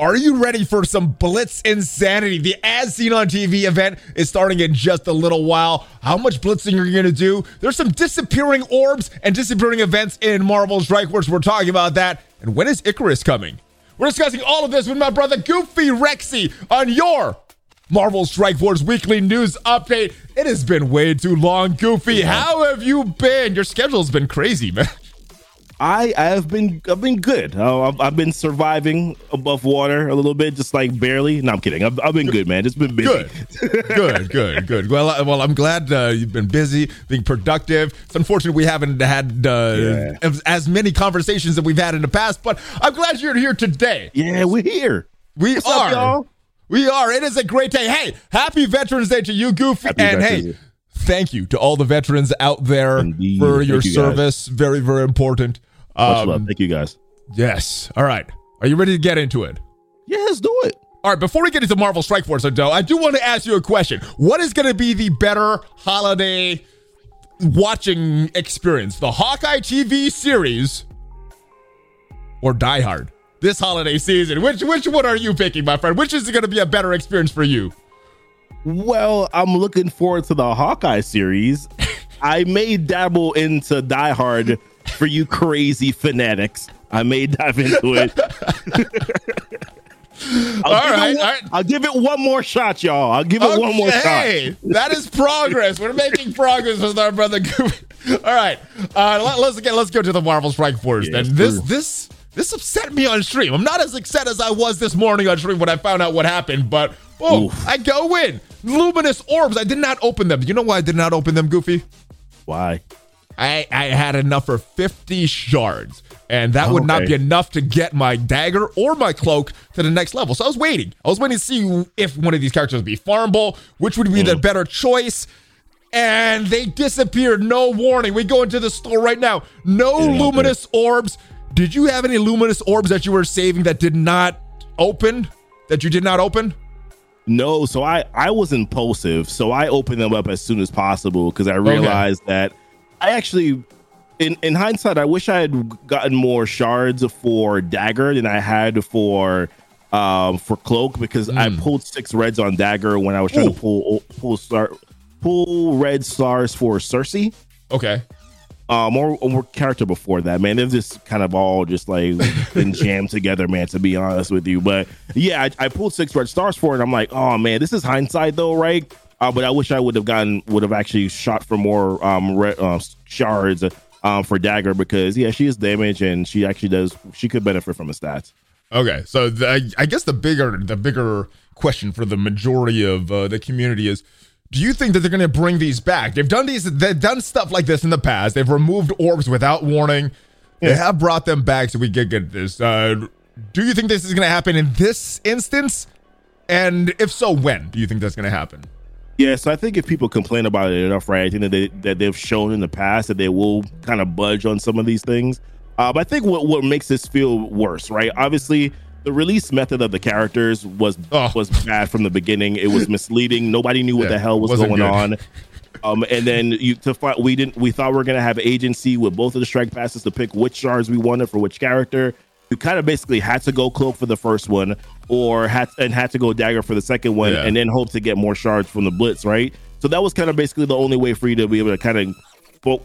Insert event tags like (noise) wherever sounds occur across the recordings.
Are you ready for some Blitz insanity? The As Seen on TV event is starting in just a little while. How much blitzing are you going to do? There's some disappearing orbs and disappearing events in Marvel Strike Force. We're talking about that. And when is Ikaris coming? We're discussing all of this with my brother Goofy Rexy on your Marvel Strike Force weekly news update. It has been way too long, Goofy. How have you been? Your schedule's been crazy, man. I I have been I've been good. Uh, I've, I've been surviving above water a little bit, just like barely. No, I'm kidding. I've, I've been good, man. It's been busy. Good, good, good, good. Well, uh, well, I'm glad uh, you've been busy, being productive. It's unfortunate we haven't had uh, Yeah. as, as many conversations that we've had in the past, but I'm glad you're here today. Yeah, we're here. We What's are. up, y'all? We are. It is a great day. Hey, happy Veterans Day to you, Goofy. Happy and Veterans hey, thank you to all the veterans out there Indeed. for your you, guys. service. Very, very important. Much Um, love. Thank you guys. yes. All right. Are you ready to get into it? Yeah, let's do it. All right, before we get into Marvel Strike Force, though, I do want to ask you a question. What is going to be the better holiday watching experience? The Hawkeye TV series or Die Hard this holiday season? Which which one are you picking, my friend? Which is going to be a better experience for you? Well, I'm looking forward to the Hawkeye series. (laughs) I may dabble into Die Hard for you crazy fanatics. I may dive into it. (laughs) I'll, All give right, it one, all right. I'll give it one more shot, y'all. I'll give it one more shot. Hey, that is progress. We're making progress with our brother Goofy. (laughs) All right, uh, let, us get let's go to the Marvel Strike Force. Yes, then this this this upset me on stream. I'm not as upset as I was this morning on stream when I found out what happened, but boom, Oof. I go in luminous orbs. I did not open them. You know why I did not open them, Goofy? Why? I, I had enough for 50 shards, and that would not be enough to get my dagger or my cloak to the next level. So I was waiting. I was waiting to see if one of these characters would be farmable, which would be the mm. better choice. And they disappeared. No warning. We go into the store right now. No Yeah, luminous orbs. Did you have any luminous orbs that you were saving that did not open? That you did not open? No, so I I was impulsive, so I opened them up as soon as possible because I realized that I actually, in in hindsight, I wish I had gotten more shards for dagger than I had for um for cloak because I pulled six reds on dagger when I was trying Ooh. to pull pull star pull red stars for Sersi. Okay. Um, or, or character before that, man. They're just kind of all just like been (laughs) jammed together, man. To be honest with you, but yeah, I, I pulled six red stars for it. And I'm like, oh man, this is hindsight though, right? Uh, but I wish I would have gotten would have actually shot for more um red, uh, shards um for dagger because yeah, she is damage and she actually does she could benefit from the stats. Okay, so the, I- guess the bigger the bigger question for the majority of uh, the community is: Do you think that they're going to bring these back? They've done these. They've done stuff like this in the past. They've removed orbs without warning. They have brought them back, so we get get this. Uh, do you think this is going to happen in this instance? And if so, when do you think that's going to happen? Yeah, so I think if people complain about it enough, right? I think that they that they've shown in the past that they will kind of budge on some of these things. Uh, but I think what what makes this feel worse, right? Obviously, the release method of the characters was Oh. was bad from the beginning. It was (laughs) misleading. Nobody knew what Yeah, the hell was going good. on. Um, and then you to find we didn't we thought we were gonna have agency with both of the strike passes to pick which shards we wanted for which character. You kind of basically had to go cloak for the first one, or had and had to go dagger for the second one, Yeah. and then hope to get more shards from the blitz, right? So that was kind of basically the only way for you to be able to kind of well,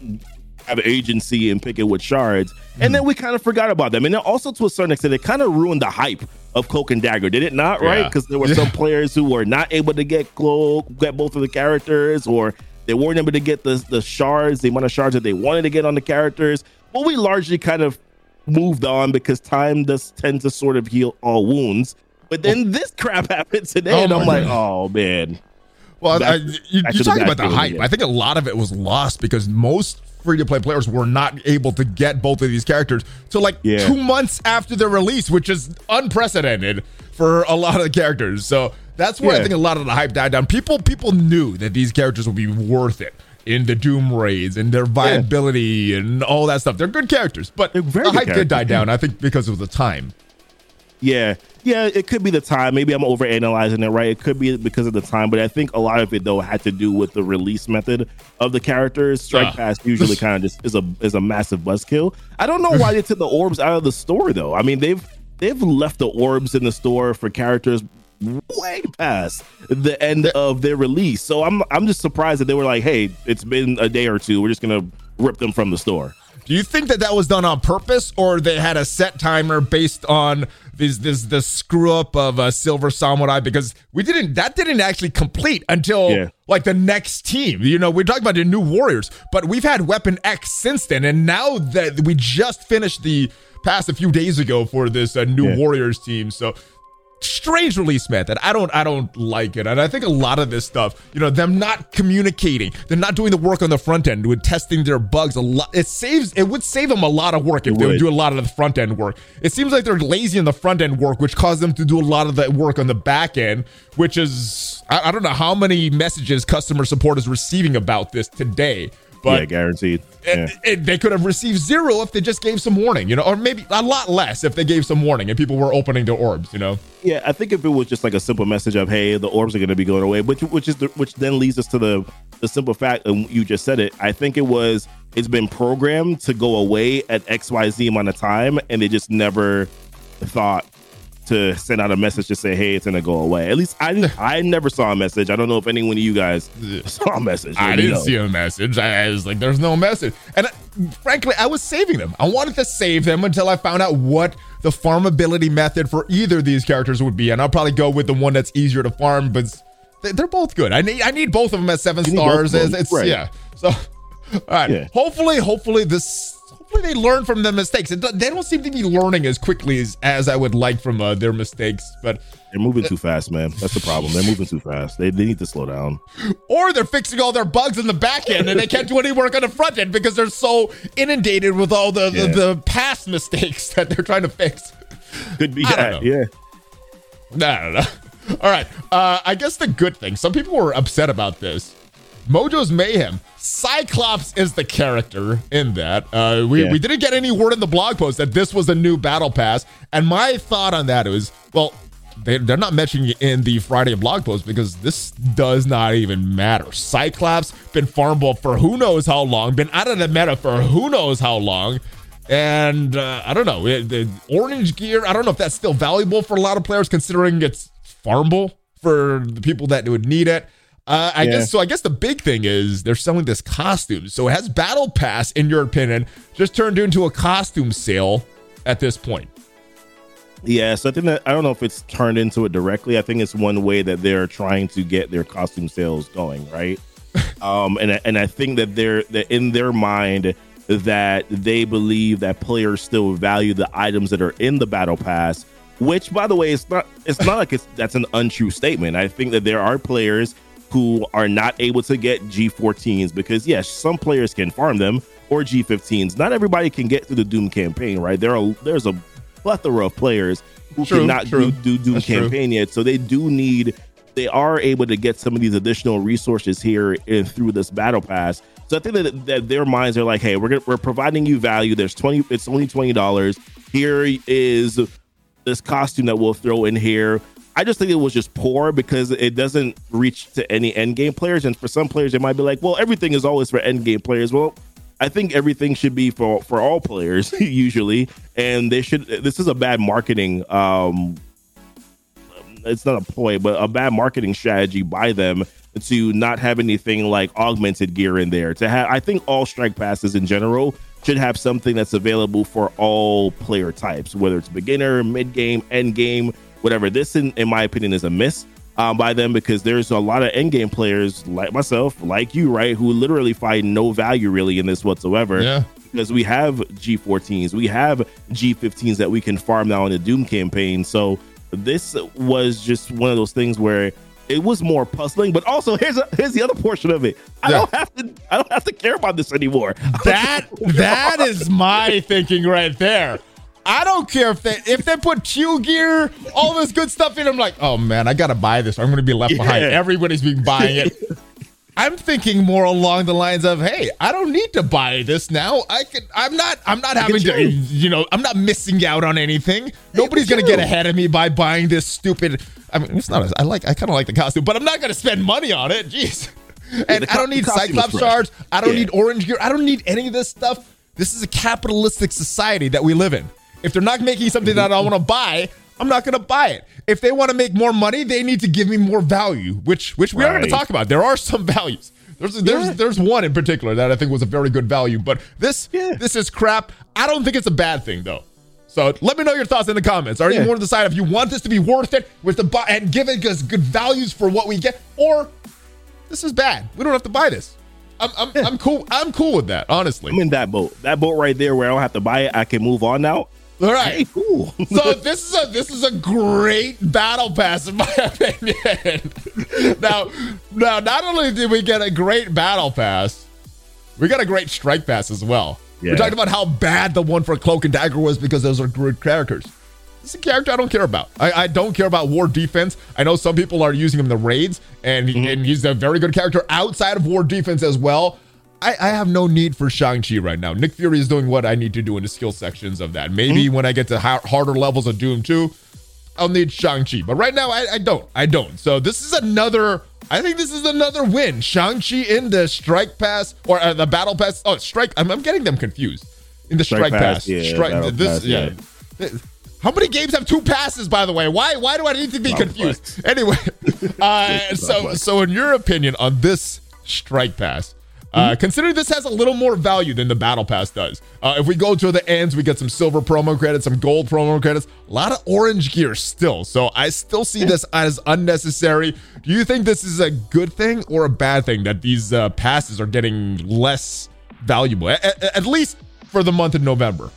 have agency and pick it with shards. And hmm. then we kind of forgot about them. And then also to a certain extent, it kind of ruined the hype of Cloak and Dagger, did it not? Right? Yeah. Because there were (laughs) some players who were not able to get Cloak, get both of the characters, or they weren't able to get the the shards, the amount of shards that they wanted to get on the characters. But we largely kind of moved on because time does tend to sort of heal all wounds. But then oh. this crap (laughs) happened today, Oh and I'm like, God. oh man. Well, I, you, the talking about the hype. I think a lot of it was lost because most free to play players were not able to get both of these characters till like Yeah. two months after their release, which is unprecedented for a lot of the characters. So that's where I think a lot of the hype died down. People people knew that these characters would be worth it in the Doom raids and their viability and all that stuff. They're good characters, but the hype did die down. I think because of the time. Yeah, yeah, it could be the time. Maybe I'm overanalyzing it, right? It could be because of the time, but I think a lot of it though had to do with the release method of the characters. Strike Ah. Pass usually (laughs) kind of just is a is a massive buzzkill. I don't know why they took the orbs out of the store though. I mean, they've they've left the orbs in the store for characters way past the end of their release. So I'm I'm just surprised that they were like, "Hey, it's been a day or two. We're just gonna rip them from the store." Do you think that that was done on purpose, or they had a set timer based on this this the screw up of a Silver Samurai? Because we didn't that didn't actually complete until yeah. like the next team. You know, we're talking about the new Warriors, but we've had Weapon X since then, and now that we just finished the past a few days ago for this uh, new yeah. Warriors team. So strange release method. I don't I don't like it. And I think a lot of this stuff, you know, them not communicating, they're not doing the work on the front end with testing their bugs a lot. It saves it would save them a lot of work if it they would. do a lot of the front end work. It seems like they're lazy in the front end work, which caused them to do a lot of that work on the back end, which is I, I don't know how many messages customer support is receiving about this today but yeah, guaranteed. Yeah. It, it, they could have received zero if they just gave some warning, you know, or maybe a lot less if they gave some warning and people were opening their orbs, you know. Yeah, I think if it was just like a simple message of "Hey, the orbs are going to be going away," which which is the, which then leads us to the the simple fact, and you just said it. I think it was it's been programmed to go away at X Y Z amount of time, and they just never thought to send out a message to say, "Hey, it's gonna go away." At least I I never saw a message. I don't know if any one of you guys (laughs) saw a message. I didn't know. see a message. I, I, was like, "There's no message," and uh, frankly, I was saving them. I wanted to save them until I found out what the farmability method for either of these characters would be, and I'll probably go with the one that's easier to farm, but they're both good. I need I need both of them at seven stars. It's, it's right. yeah. So, (laughs) all right. Yeah. Hopefully, hopefully this hopefully they learn from their mistakes. they don't seem to be learning as quickly as, as I would like from uh, their mistakes. But they're moving too fast, man. That's the problem. They're moving too fast. They, they need to slow down. Or they're fixing all their bugs in the back end and they can't do any work on the front end because they're so inundated with all the, yeah. the, the, past mistakes that they're trying to fix. Could be that, yeah. I don't know. All right. Uh, I guess the good thing, some people were upset about this. Mojo's Mayhem. Cyclops is the character in that. Uh, we, yeah. we didn't get any word in the blog post that this was a new battle pass. And my thought on that is, well, they, they're not mentioning it in the Friday blog post because this does not even matter. Cyclops been farmable for who knows how long, been out of the meta for who knows how long. And uh, I don't know, it, the orange gear, I don't know if that's still valuable for a lot of players considering it's farmable for the people that would need it. Uh, I yeah. guess so. I guess the big thing is they're selling this costume. So it has Battle Pass, in your opinion, just turned into a costume sale at this point. Yeah, so I think that I don't know if it's turned into it directly. I think it's one way that they're trying to get their costume sales going, right? (laughs) um, and and I think that they're that in their mind that they believe that players still value the items that are in the battle pass. Which, by the way, it's not it's not like it's that's an untrue statement. I think that there are players who are not able to get G14s because yes, some players can farm them or G15s. Not everybody can get through the Doom campaign, right? There are there's a plethora of players who true, cannot true. do, do Doom That's campaign true. yet, so they do need they are able to get some of these additional resources here in, through this battle pass. So I think that, that their minds are like, hey, we're gonna, we're providing you value. There's twenty, it's only twenty dollars. Here is this costume that we'll throw in here. I just think it was just poor because it doesn't reach to any end game players. And for some players, it might be like, well, everything is always for end game players. Well, I think everything should be for for all players (laughs) usually, and they should. This is a bad marketing. Um, it's not a ploy, but a bad marketing strategy by them to not have anything like augmented gear in there. To have, I think all strike passes in general should have something that's available for all player types, whether it's beginner, mid game, end game whatever. This, in, in my opinion, is a miss um, by them because there's a lot of endgame players like myself, like you, right, who literally find no value really in this whatsoever. Yeah. Because we have G14s, we have G15s that we can farm now in the Doom campaign. So this was just one of those things where it was more puzzling. But also, here's a, here's the other portion of it. I yeah. don't have to I don't have to care about this anymore. (laughs) That that is my thinking right there. I don't care if they if they put Q gear, all this good stuff in. I'm like, oh man, I gotta buy this. I'm gonna be left yeah. behind. Everybody's been buying it. I'm thinking more along the lines of, hey, I don't need to buy this now. I can. I'm not. I'm not having to. You know, I'm not missing out on anything. Nobody's gonna get ahead of me by buying this stupid. I mean, it's not. A, I like. I kind of like the costume, but I'm not gonna spend money on it. Jeez. And yeah, I don't need Cyclops shards. I don't yeah. need orange gear. I don't need any of this stuff. This is a capitalistic society that we live in. If they're not making something that I want to (laughs) buy, I'm not going to buy it. If they want to make more money, they need to give me more value, which which we right. are going to talk about. There are some (laughs) values. There's there's yeah. there's one in particular that I think was a very good value, but this yeah. this is crap. I don't think it's a bad thing though. So let me know your thoughts in the comments. Are yeah. you more to decide if you want this to be worth it with the buy and giving us good values for what we get, or this is bad. We don't have to buy this. I'm I'm, yeah. I'm cool. I'm cool with that. Honestly, I'm in that boat. That boat right there, where I don't have to buy it. I can move on now. All right. Hey, cool. (laughs) so this is a this is a great battle pass in my (laughs) opinion. now, now not only did we get a great battle pass, we got a great strike pass as well. Yeah. We talked about how bad the one for Cloak and Dagger was because those are good characters. This is a character I don't care about. I, I don't care about War Defense. I know some people are using him in the raids, and, mm-hmm. and he's a very good character outside of War Defense as well. I, I, have no need for Shang-Chi right now. Nick Fury is doing what I need to do in the skill sections of that. Maybe mm-hmm. when I get to harder levels of Doom 2, I'll need Shang-Chi. But right now, I, I don't. I don't. So this is another I think this is another win. Shang-Chi in the strike pass or uh, the battle pass. Oh, strike. I'm, I'm, getting them confused. In the strike, strike pass. pass. Yeah, strike, this, pass, yeah. yeah. How many games have two passes, by the way? Why why do I need to be confused? Anyway, (laughs) uh, so so in your opinion on this strike pass, uh, mm-hmm. Considering this has a little more value than the Battle Pass does. Uh, if we go to the ends, we get some silver promo credits, some gold promo credits, a lot of orange gear still. So I still see this (laughs) as unnecessary. Do you think this is a good thing or a bad thing that these uh, passes are getting less valuable, at, at least for the month of November?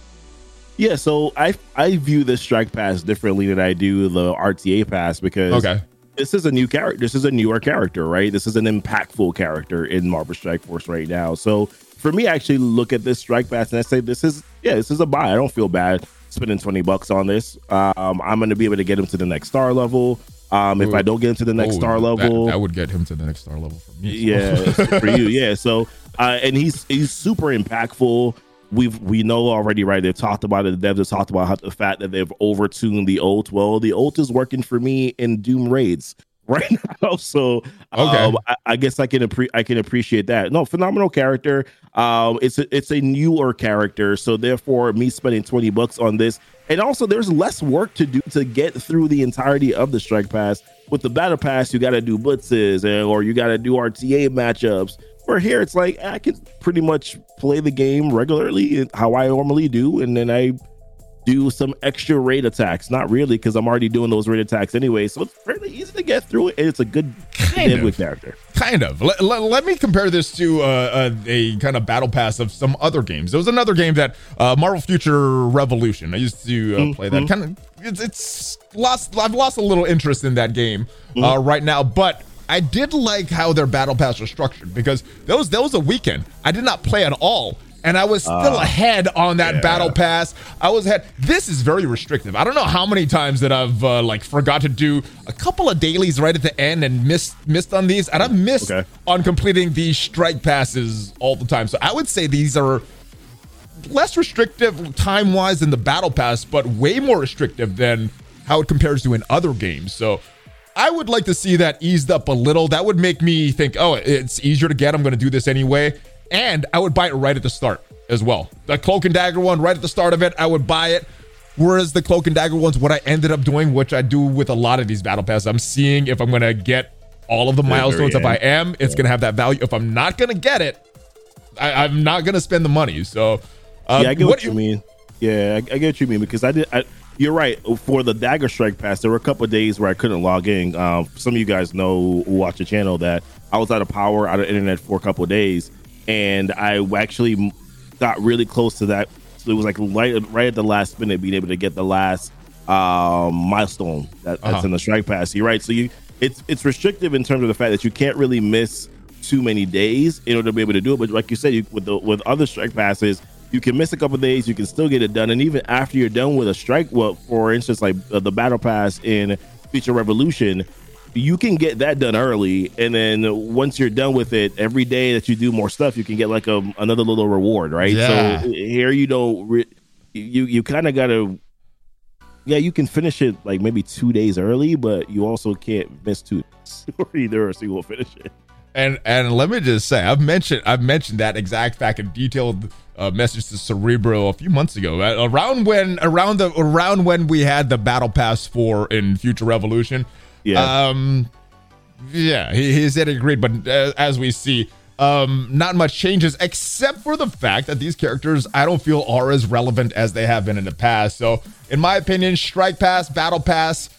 Yeah, so I I view the strike pass differently than I do the RTA pass because okay this is a new character. This is a newer character, right? This is an impactful character in Marvel Strike Force right now. So for me, I actually look at this Strike Pass and I say, this is, yeah, this is a buy. I don't feel bad spending 20 bucks on this. Um, I'm going to be able to get him to the next star level. Um, if I don't get him to the next Ooh, star level, that, that, would get him to the next star level for me. So. Yeah, for you, yeah. So, uh, and he's he's super impactful we've we know already, right? They've talked about it. The devs have talked about how, the fact that they've overtuned the ult. Well, the ult is working for me in Doom raids (laughs) right now. So okay. Um, I, I, guess I can appre- I can appreciate that. No, phenomenal character. Um, it's a, it's a newer character, so therefore, me spending twenty bucks on this, and also there's less work to do to get through the entirety of the strike pass. With the battle pass, you got to do blitzes, and, or you got to do RTA matchups for here, it's like I can pretty much play the game regularly how I normally do, and then I do some extra raid attacks. Not really, because I'm already doing those raid attacks anyway. So it's fairly easy to get through it, and it's a good kind of character. Kind of. Let, let, let me compare this to uh, a, a, kind of battle pass of some other games. There was another game that uh, Marvel Future Revolution. I used to uh, mm-hmm. play that. Kind of. It's, it's lost. I've lost a little interest in that game mm-hmm. Uh, right now, but I did like how their battle pass was structured because that was that was a weekend. I did not play at all. And I was still uh, ahead on that yeah. battle pass. I was ahead. This is very restrictive. I don't know how many times that I've uh, like forgot to do a couple of dailies right at the end and missed missed on these, and I missed okay. on completing these strike passes all the time. So I would say these are less restrictive time wise than the battle pass, but way more restrictive than how it compares to in other games. So I would like to see that eased up a little. That would make me think, oh, it's easier to get. I'm going to do this anyway. And I would buy it right at the start as well. The Cloak and Dagger one, right at the start of it, I would buy it. Whereas the Cloak and Dagger ones, what I ended up doing, which I do with a lot of these battle passes, I'm seeing if I'm going to get all of the milestones. If I am, it's going to have that value. If I'm not going to get it, I, am not going to spend the money. So, um, yeah, I get what, what you mean. Yeah, I, I, get what you mean because I did. I, you're right. For the Dagger Strike Pass, there were a couple days where I couldn't log in. Um, some of you guys know who watch the channel that I was out of power, out of internet for a couple days, and I actually got really close to that. So it was like right, right at the last minute, being able to get the last um, milestone that, that's uh-huh. in the Strike Pass. You're right. So you, it's it's restrictive in terms of the fact that you can't really miss too many days in order to be able to do it. But like you said, you, with the with other Strike Passes you can miss a couple of days, you can still get it done, and even after you're done with a strike, well, for instance, like uh, the battle pass in Future Revolution, you can get that done early, and then once you're done with it, every day that you do more stuff, you can get like a another little reward, right? Yeah. So here you don't, re- you you kind of got to. Yeah, you can finish it like maybe two days early, but you also can't miss two (laughs) or either, so you will finish it. And and let me just say, I've mentioned I've mentioned that exact fact in detailed uh, message to Cerebro a few months ago, uh, around when around the around when we had the Battle Pass for in Future Revolution. Yeah. Um, yeah, he, he said he agreed, but uh, as we see, um, not much changes except for the fact that these characters I don't feel are as relevant as they have been in the past. So, in my opinion, Strike Pass, Battle Pass,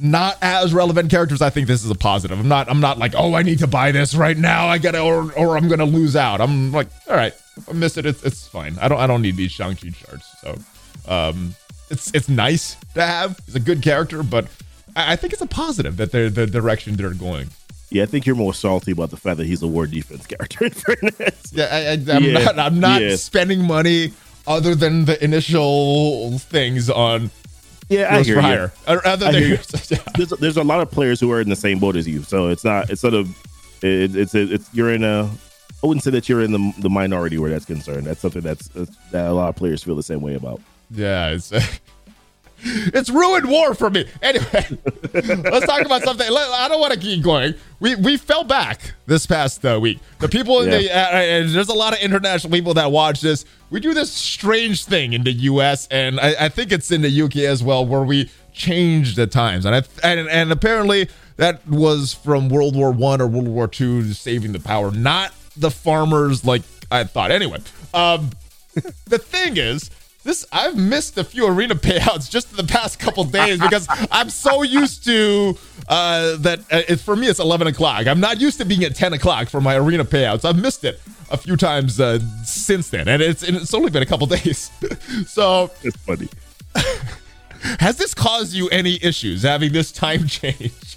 not as relevant characters. I think this is a positive. I'm not. I'm not like, oh, I need to buy this right now. I gotta, or or I'm gonna lose out. I'm like, all right, I missed it. It's, it's fine. I don't. I don't need these Shang-Chi charts. So, um, it's it's nice to have. He's a good character, but I, I think it's a positive that they're the direction they're going. Yeah, I think you're more salty about the fact that he's a war defense character. In fairness. Yeah, I, I'm Yeah. not. I'm not Yeah. spending money other than the initial things on Yeah, I hear you. Hire. I than hear you. (laughs) There's, there's a lot of players who are in the same boat as you, so it's not. It's sort of. It, it's it's you're in a. I wouldn't say that you're in the the minority where that's concerned. That's something that's, that's that a lot of players feel the same way about. Yeah, it's (laughs) it's ruined war for me. Anyway, (laughs) let's talk about something. I don't want to keep going. We we fell back this past uh, week. The people in the uh, and there's a lot of international people that watch this. We do this strange thing in the U.S. and I, I think it's in the U.K. as well, where we change the times. And I and, and apparently that was from World War One or World War Two, saving the power, not the farmers like I thought. Anyway, um, (laughs) the thing is this i've missed a few arena (laughs) payouts just in the past couple days because i'm so used to uh that uh, it, for me it's 11 o'clock. I'm not used to being at 10 o'clock for my arena payouts. I've missed it a few times uh, since then and it's and it's only been a couple (laughs) days. So It's funny. (laughs) has this caused you any issues having this time change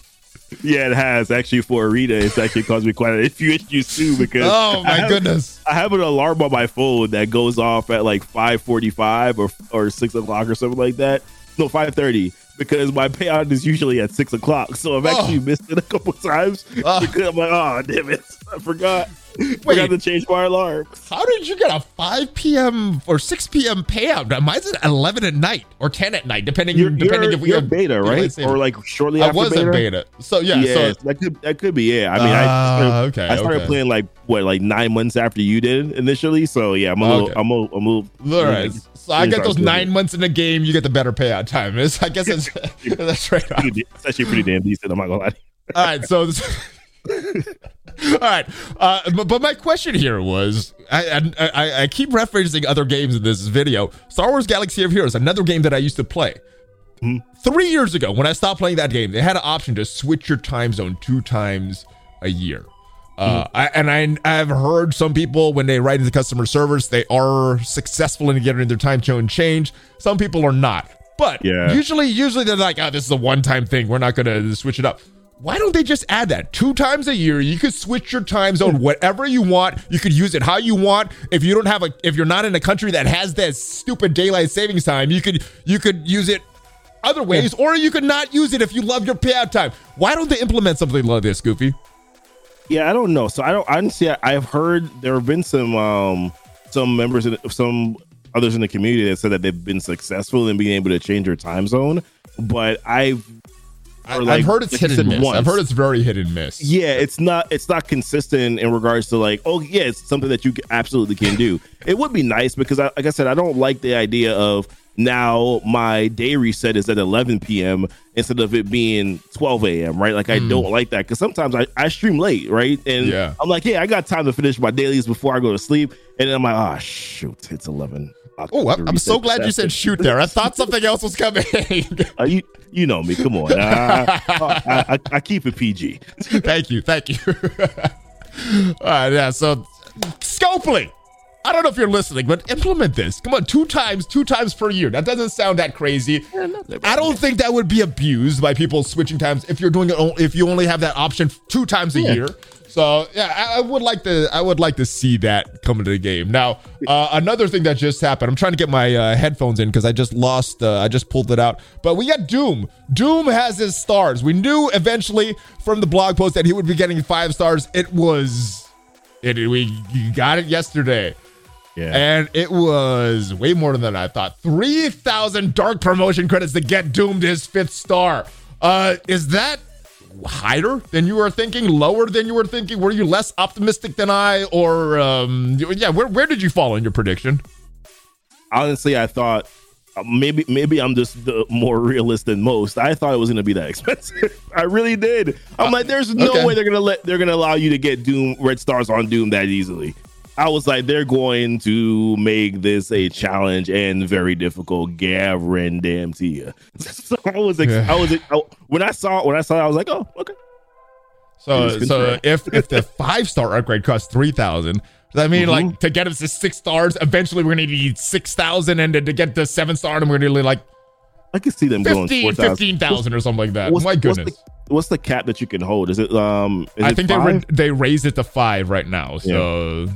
Yeah, it has actually for Arena. It's actually caused me quite a (laughs) few issues too because oh I my have- goodness I have an alarm on my phone that goes off at like five forty five or or six o'clock or something like that. No, five thirty because my payout is usually at six o'clock. So I've oh. actually Oh. missed it a couple times Oh. because I'm like, oh damn it, I forgot. (laughs) Forgot to change my alarm. how did you get a 5 p.m. or 6 p.m. payout? Mine's at 11 at night or 10 at night, depending You're, depending you're, if we you're have beta, right? Or like shortly I after was beta. beta. So yeah, Yeah, so that could that could be. Yeah, I mean, I Ah, started, okay, I started okay. playing like what, like nine months after you did initially. So yeah, I'm a little, Okay. I'm a, I'm a little. all right. So I get those nine months in the game, you get the better payout time. It's, I guess it's, (laughs) that's right. All It's actually pretty damn decent. I'm not gonna lie. right, so this, (laughs) (laughs) all right, uh, but, but my question here was, I, I I I keep referencing other games in this video. Star Wars Galaxy of Heroes, another game that I used to play. Mhm. Three years ago, when I stopped playing that game, they had an option to switch your time zone two times a year. Uh, I, and I, I've heard some people when they write into customer service, they are successful in getting their time zone changed. Some people are not. But Yeah. usually, usually they're like, "Oh, this is a one-time thing. We're not going to switch it up." Why don't they just add that two times a year? You could switch your time zone whatever you want. You could use it how you want. If you don't have a, if you're not in a country that has that stupid daylight savings time, you could you could use it other ways, or you could not use it if you love your payout time. Why don't they implement something like this, Goofy? Yeah, I don't know. So I don't. Honestly, I, I've heard there have been some um some members in some others in the community that said that they've been successful in being able to change their time zone. But I've I, like- I've heard it's hit and miss. I've heard it's very hit and miss. yeah, it's not it's not consistent in regards to like oh yeah, it's something that you absolutely can do. It would be nice because I, like I said, I don't like the idea of now my day reset is at 11 p.m. instead of it being 12 a.m. Right? Like I don't like that because sometimes I, I stream late, right? And Yeah. I'm like, hey, I got time to finish my dailies before I go to sleep, and then I'm like, oh shoot, it's 11. Oh, I'm, I'm so glad you said shoot there. I thought (laughs) something else was coming. Uh, you you know me, come on. Uh, I, I, I keep it PG. (laughs) thank you, thank you. (laughs) All right, yeah. So, Scopely, I don't know if you're listening, but implement this. Come on, two times, two times per year. That doesn't sound that crazy. I don't think that would be abused by people switching times if you're doing it. If you only have that option two times a Yeah. year. So yeah, I, I would like to. I would like to see that come into the game. Now, uh, another thing that just happened. I'm trying to get my uh, headphones in because I just lost. Uh, I just pulled it out. But we got Doom. Doom has his stars. We knew eventually from the blog post that he would be getting five stars. It was. It we got it yesterday. Yeah. And it was way more than I thought. 3,000 dark promotion credits to get Doom to his fifth star. Uh, is that higher than you were thinking, lower than you were thinking? Were you less optimistic than I, or um, yeah, where where did you fall in your prediction? Honestly, I thought uh, maybe maybe I'm just the more realist than most. I thought it was going to be that (laughs) expensive. I really did. I'm uh, like, there's no okay. way they're gonna let they're gonna allow you to get Doom Red Stars on Doom that easily. I was like, they're going to make this a challenge and very difficult, guarantee you. (laughs) so I was, ex- yeah. I was, I, when I saw when I saw, it, I was like, oh, okay. So, so if if the five star upgrade costs three thousand, does that mean mm-hmm. like to get us to six stars, eventually we're gonna need six thousand, and to, to get to seven star, and we're gonna need like I can see them 15, going 15,000 or something like that. My goodness. What's the, what's the, cap that you can hold? Is it um? Is I think five? they they raised it to five right now. So yeah.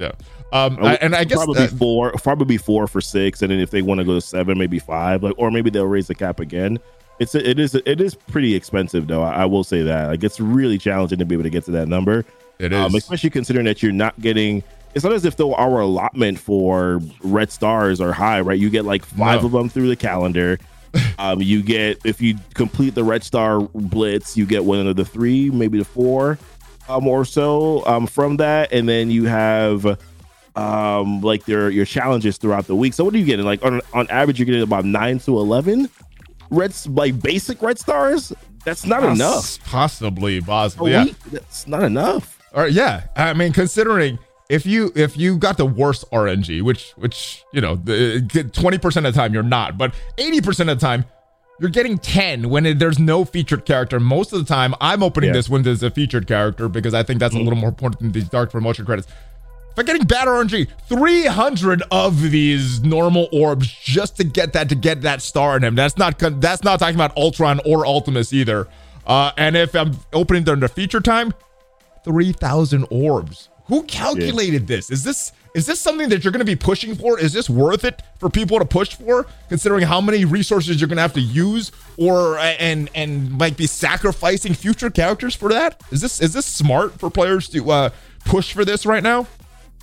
Yeah. Um, I, and I guess probably uh, four, probably four for six, and then if they want to go to seven, maybe five, like, or maybe they'll raise the cap again. It's it is it is pretty expensive though. I, I will say that. Like it's really challenging to be able to get to that number. It um, is, um, especially considering that you're not getting. It's not as if though our allotment for red stars are high, right? You get like five no. of them through the calendar. (laughs) um, you get if you complete the red star blitz, you get one of the three, maybe the four um, or so um, from that, and then you have um, like your your challenges throughout the week. So what are you getting? Like on on average, you're getting about nine to eleven reds, like basic red stars. That's not Poss- enough. Possibly, possibly. Yeah, that's not enough. Or yeah, I mean, considering if you if you got the worst RNG, which which you know, twenty percent of the time you're not, but eighty percent of the time you're getting 10 when it, there's no featured character. Most of the time, I'm opening yeah. this when there's a featured character because I think that's mm-hmm. a little more important than these dark promotion credits. If I'm getting bad RNG, 300 of these normal orbs just to get that to get that star in him. That's not that's not talking about Ultron or Ultimus either. Uh, and if I'm opening during the feature time, 3,000 orbs. Who calculated yeah. this? Is this is this something that you're going to be pushing for? Is this worth it for people to push for, considering how many resources you're going to have to use, or and and might be sacrificing future characters for that? Is this is this smart for players to uh, push for this right now?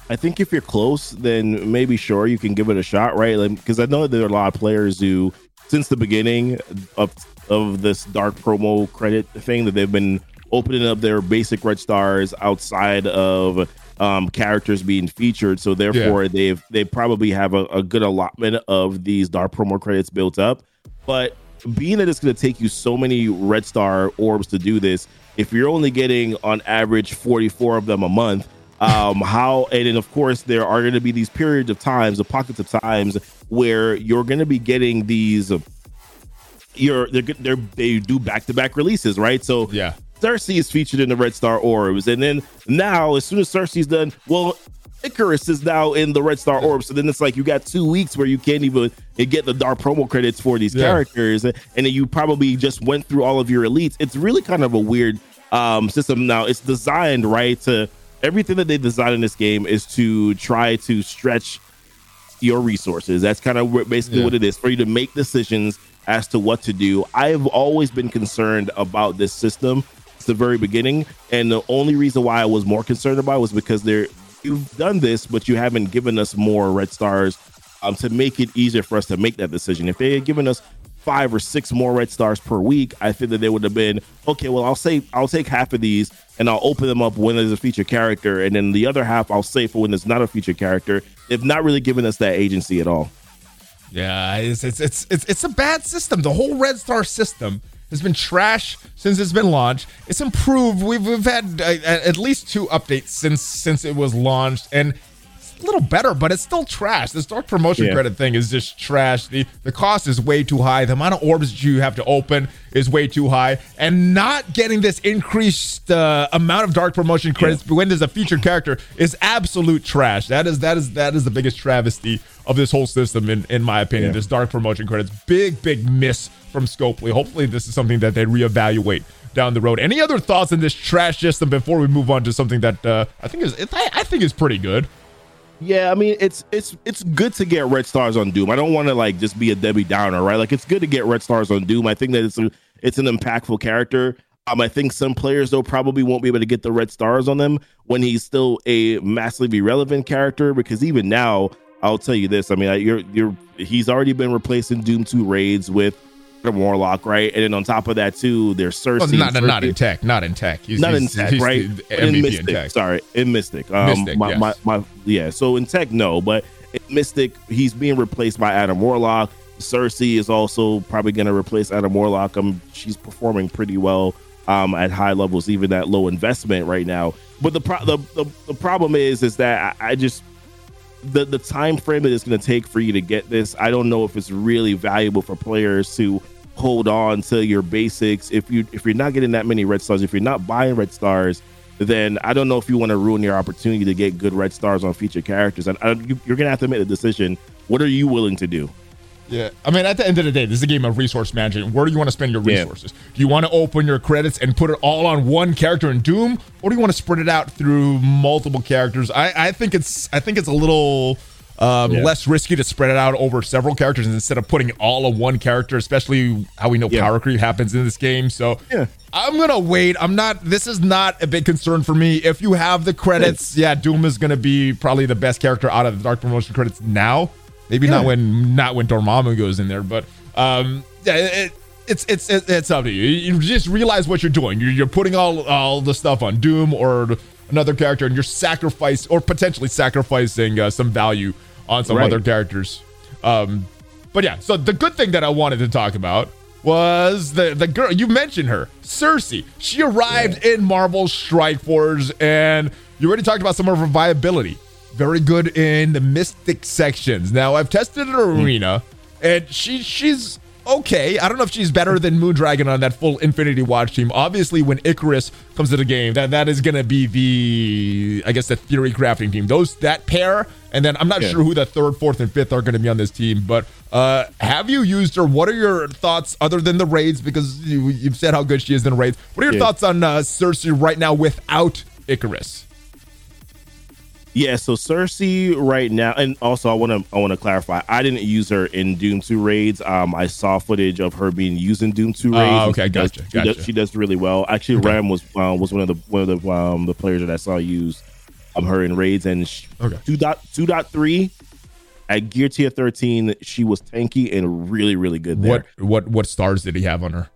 I think if you're close, then maybe sure you can give it a shot, right? Because like, I know there are a lot of players who, since the beginning of of this dark promo credit thing, that they've been opening up their basic red stars outside of um, characters being featured. So therefore, yeah. they've they probably have a, a good allotment of these dark promo credits built up. But being that it's going to take you so many red star orbs to do this, if you're only getting on average 44 of them a month, um, how and then of course there are going to be these periods of times, the pockets of times where you're going to be getting these. You're they're, they're they do back to back releases, right? So yeah, Sersi is featured in the Red Star Orbs. And then now, as soon as Sersi's done, well, Ikaris is now in the Red Star Orbs. So then it's like you got two weeks where you can't even get the dark promo credits for these yeah. characters. And then you probably just went through all of your elites. It's really kind of a weird um, system now. It's designed, right, to everything that they designed in this game is to try to stretch your resources. That's kind of basically yeah. what it is for you to make decisions as to what to do. I've always been concerned about this system the very beginning. And the only reason why I was more concerned about was because there you've done this, but you haven't given us more red stars um, to make it easier for us to make that decision. If they had given us five or six more red stars per week, I think that they would have been okay. Well, I'll say I'll take half of these and I'll open them up when there's a feature character, and then the other half I'll save for when there's not a feature character. They've not really given us that agency at all. Yeah, it's it's it's it's, it's a bad system. The whole red star system has been trash since it's been launched. It's improved. We've, we've had uh, at least two updates since since it was launched, and a little better, but it's still trash. This dark promotion yeah. credit thing is just trash. The the cost is way too high. The amount of orbs that you have to open is way too high, and not getting this increased uh, amount of dark promotion credits yeah. when there's a featured character is absolute trash. That is that is that is the biggest travesty of this whole system, in in my opinion. Yeah. This dark promotion credits, big big miss from Scopely. Hopefully, this is something that they reevaluate down the road. Any other thoughts on this trash system before we move on to something that uh, I think is I, I think is pretty good. Yeah, I mean it's it's it's good to get red stars on Doom. I don't want to like just be a Debbie Downer, right? Like it's good to get red stars on Doom. I think that it's a, it's an impactful character. Um, I think some players though probably won't be able to get the red stars on them when he's still a massively relevant character because even now I'll tell you this. I mean, you're you're he's already been replacing Doom 2 raids with Adam Warlock, right? And then on top of that too, there's Sersi. Well, not, and not Sersi- in tech, not in tech. He's, not in he's- tech, he's right? in Mystic, sorry, in Mystic. Um, Mystic, my, yes. my, my, yeah. So in tech, no, but in Mystic, he's being replaced by Adam Warlock. Sersi is also probably going to replace Adam Warlock. Um, she's performing pretty well um, at high levels, even at low investment right now. But the pro- the, the the problem is, is that I, I just the the time frame that it's going to take for you to get this, I don't know if it's really valuable for players to hold on to your basics. If you if you're not getting that many red stars, if you're not buying red stars, then I don't know if you want to ruin your opportunity to get good red stars on featured characters. And uh, you, you're going to have to make a decision. What are you willing to do? Yeah, I mean, at the end of the day, this is a game of resource management. Where do you want to spend your Yeah. resources? Do you want to open your credits and put it all on one character in Doom, or do you want to spread it out through multiple characters? I, I think it's I think it's a little um, Yeah. less risky to spread it out over several characters instead of putting all of one character, especially how we know Yeah. power creep happens in this game. So Yeah. I'm gonna wait. I'm not. This is not a big concern for me. If you have the credits, yeah, Doom is gonna be probably the best character out of the Dark Promotion credits now. Maybe not when not when Dormammu goes in there, but um, yeah, it, it's it's it's up to you. You just realize what you're doing. You're, you're putting all all the stuff on Doom or another character, and you're sacrificing or potentially sacrificing uh, some value on some Right. other characters. Um, but yeah, so the good thing that I wanted to talk about was the the girl you mentioned her, Sersi. She arrived in Marvel Strike Force, and you already talked about some of her viability. Very good in the Mystic sections. Now I've tested her arena, and she she's okay. I don't know if she's better than Moondragon on that full Infinity Watch team. Obviously, when Ikaris comes to the game, that that is gonna be the I guess the theory crafting team. Those that pair, and then I'm not Yeah. sure who the third, fourth, and fifth are gonna be on this team. But uh have you used her? What are your thoughts other than the raids? Because you, you've said how good she is in raids. What are your Yeah. thoughts on uh, Sersi right now without Ikaris? Yeah, so Sersi right now, and also I want to I want to clarify. I didn't use her in Doom Two raids. Um, I saw footage of her being used in Doom Two raids. and okay, she does- gotcha, She does, gotcha. she does really well. Actually, Okay. Ram was uh, was one of the one of the um the players that I saw use um her in raids and she, Okay. two dot two dot three at gear tier thirteen. She was tanky and really really good there. What what what stars did he have on her?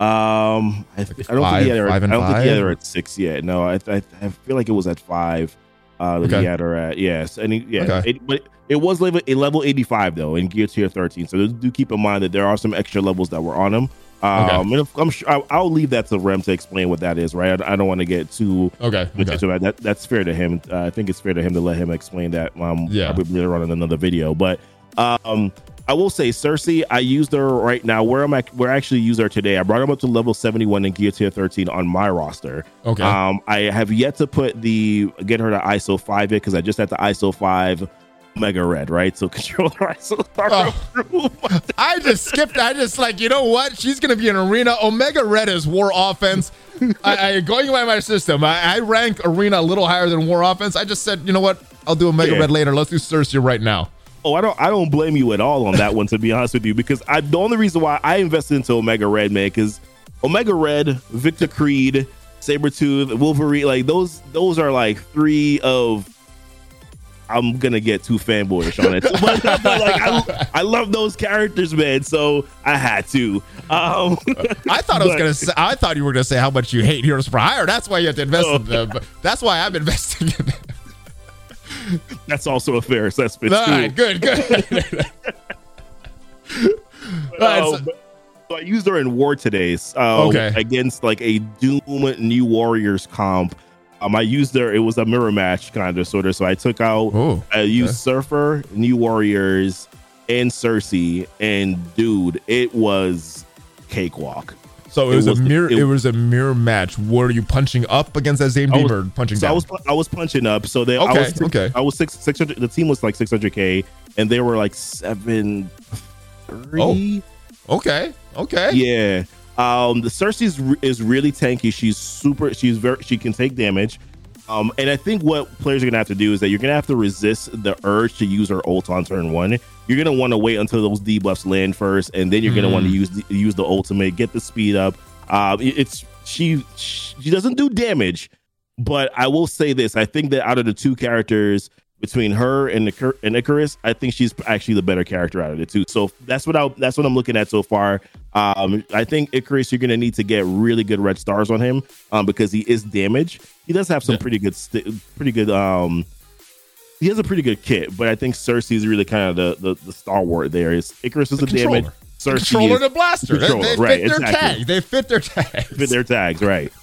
Um, I, th- I don't five- think he had her. I don't think he had her at six yet. No, I, I, I feel like it was at five. Uh, that Okay. he had her at yes, and he, yeah, Okay. it, but it was level a level eighty five though in Gear Tier thirteen. So do keep in mind that there are some extra levels that were on him. Um, Okay. I'm sure I'll, I'll leave that to Rem to explain what that is. Right, I, I don't want to get too Okay, okay. that. That's fair to him. Uh, I think it's fair to him to let him explain that. Um, Yeah. probably later on in another video, but um, I will say Sersi. I used her right now. Where I'm I? where I actually use her today. I brought him up to level 71 in Gear Tier 13 on my roster. Okay. Um, I have yet to put the get her to ISO five it because I just had the ISO five Mega Red right. So (laughs) controller ISO Oh. I just skipped. I just like you know what? She's gonna be an arena. Omega Red is war offense. I, I going by my system. I, I rank arena a little higher than war offense. I just said, you know what? I'll do Omega Yeah. Red later. Let's do Sersi right now. Oh, I don't. I don't blame you at all on that one. To be honest with you, because I the only reason why I invested into Omega Red, man, because Omega Red, Victor Creed, Sabretooth, Wolverine, like those. Those are like three of. I'm gonna get too fanboyish on it, (laughs) but, like I, I love those characters, man. So I had to. Um, I thought I was But- gonna. Say, I thought you were gonna say how much you hate Heroes for Hire. That's why you have to invest Oh. in them. But That's why I'm investing in them. (laughs) that's also a fair assessment. All too. right, good, good. (laughs) (laughs) All right, so- but- so I used her in war today. Uh, Okay. Against like a Doom New Warriors comp. Um, I used her. It was a mirror match kind of sort of. So I took out. Oh, I used Surfer, New Warriors, and Sersi, and dude, it was cakewalk. So it it was, was a mirror. it- It, was a mirror match. Were you punching up against that same I team was- or punching So down? I was I was punching up. So they I Okay, was six, okay. I was six six hundred. The team was like six hundred k, and they were like seven three. okay, okay. Yeah. Um, the Sersi is, is really tanky. She's super. She's very. She can take damage. Um, and I think what players are gonna have to do is that you're gonna have to resist the urge to use her ult on turn one. You're gonna want to wait until those debuffs land first, and then you're gonna want to Mm. use the, use the ultimate, get the speed up. It- it's she she doesn't do damage, but I will say this: I think that out of the two characters between her and Icar- and Ikaris, I think she's actually the better character out of the two. So that's what I that's what I'm looking at so far. Um, I think Ikaris, you're gonna need to get really good red stars on him um, because he is damaged. He does have some Yeah. pretty good, st- pretty good. Um, he has a pretty good kit, but I think Sersi is really kind of the the, the stalwart there. Is Ikaris is The a damage. controller. Sersi Controller is and a blaster. They, Controller, they right, fit their exactly. tag. They fit their tag. fit their tags, right? (laughs)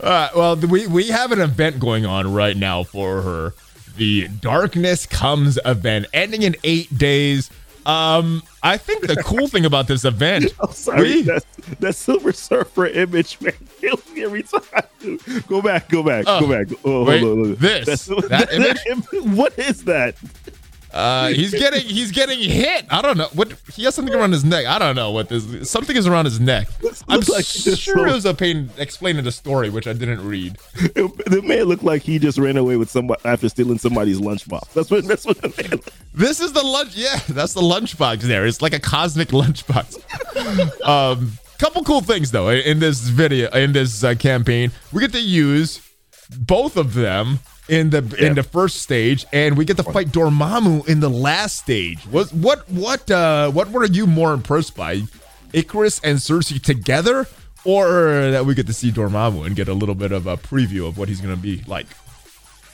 Uh, well, we we have an event going on right now for her. The Darkness Comes event, ending in eight days. Um, I think the cool thing about this event, (laughs) I'm sorry. we- That, that Silver Surfer image, man, (laughs) kills me every time. Go back, go back, Oh, go back. Oh, wait, hold on, hold on. this, (laughs) that image? im- What is that? Uh, he's getting he's getting hit. I don't know what he has something around his neck. I don't know what this something is around his neck. I'm like sure it was a pain explaining the story, which I didn't read. The man looked like he just ran away with somebody after stealing somebody's lunchbox. That's what. That's what the man. This is the lunch. Yeah, that's the lunchbox there. It's like a cosmic (laughs) lunchbox. um, couple cool things though in in this video, in this uh, campaign, we get to use both of them in the in the first stage, and we get to fight Dormammu in the last stage. What what what uh what were you more impressed by, Ikaris and Sersi together, or that we get to see Dormammu and get a little bit of a preview of what he's gonna be like?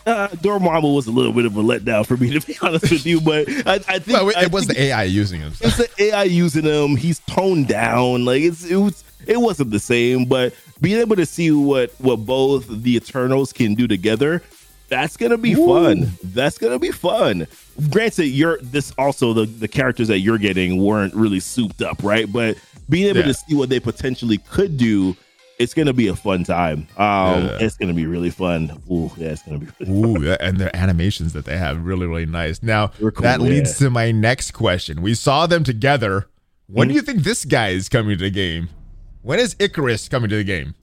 Uh, Dormammu was a little bit of a letdown for me, to be (laughs) honest with you. But I, I think Well, I it was think the AI using him. so. it's the AI using him. He's toned down. Like it's it was it wasn't the same. But being able to see what what both the Eternals can do together, that's gonna be fun. That's gonna be fun. Granted, you're this also the the characters that you're getting weren't really souped up, right? But being able Yeah. to see what they potentially could do. It's gonna be a fun time. Um, Yeah. it's gonna be really fun. Ooh, yeah, it's gonna be. Really Ooh, that- and their animations that they have really, really nice. Now cool, that leads yeah. to my next question. We saw them together. When do Mm-hmm. you think this guy is coming to the game? When is Ikaris coming to the game?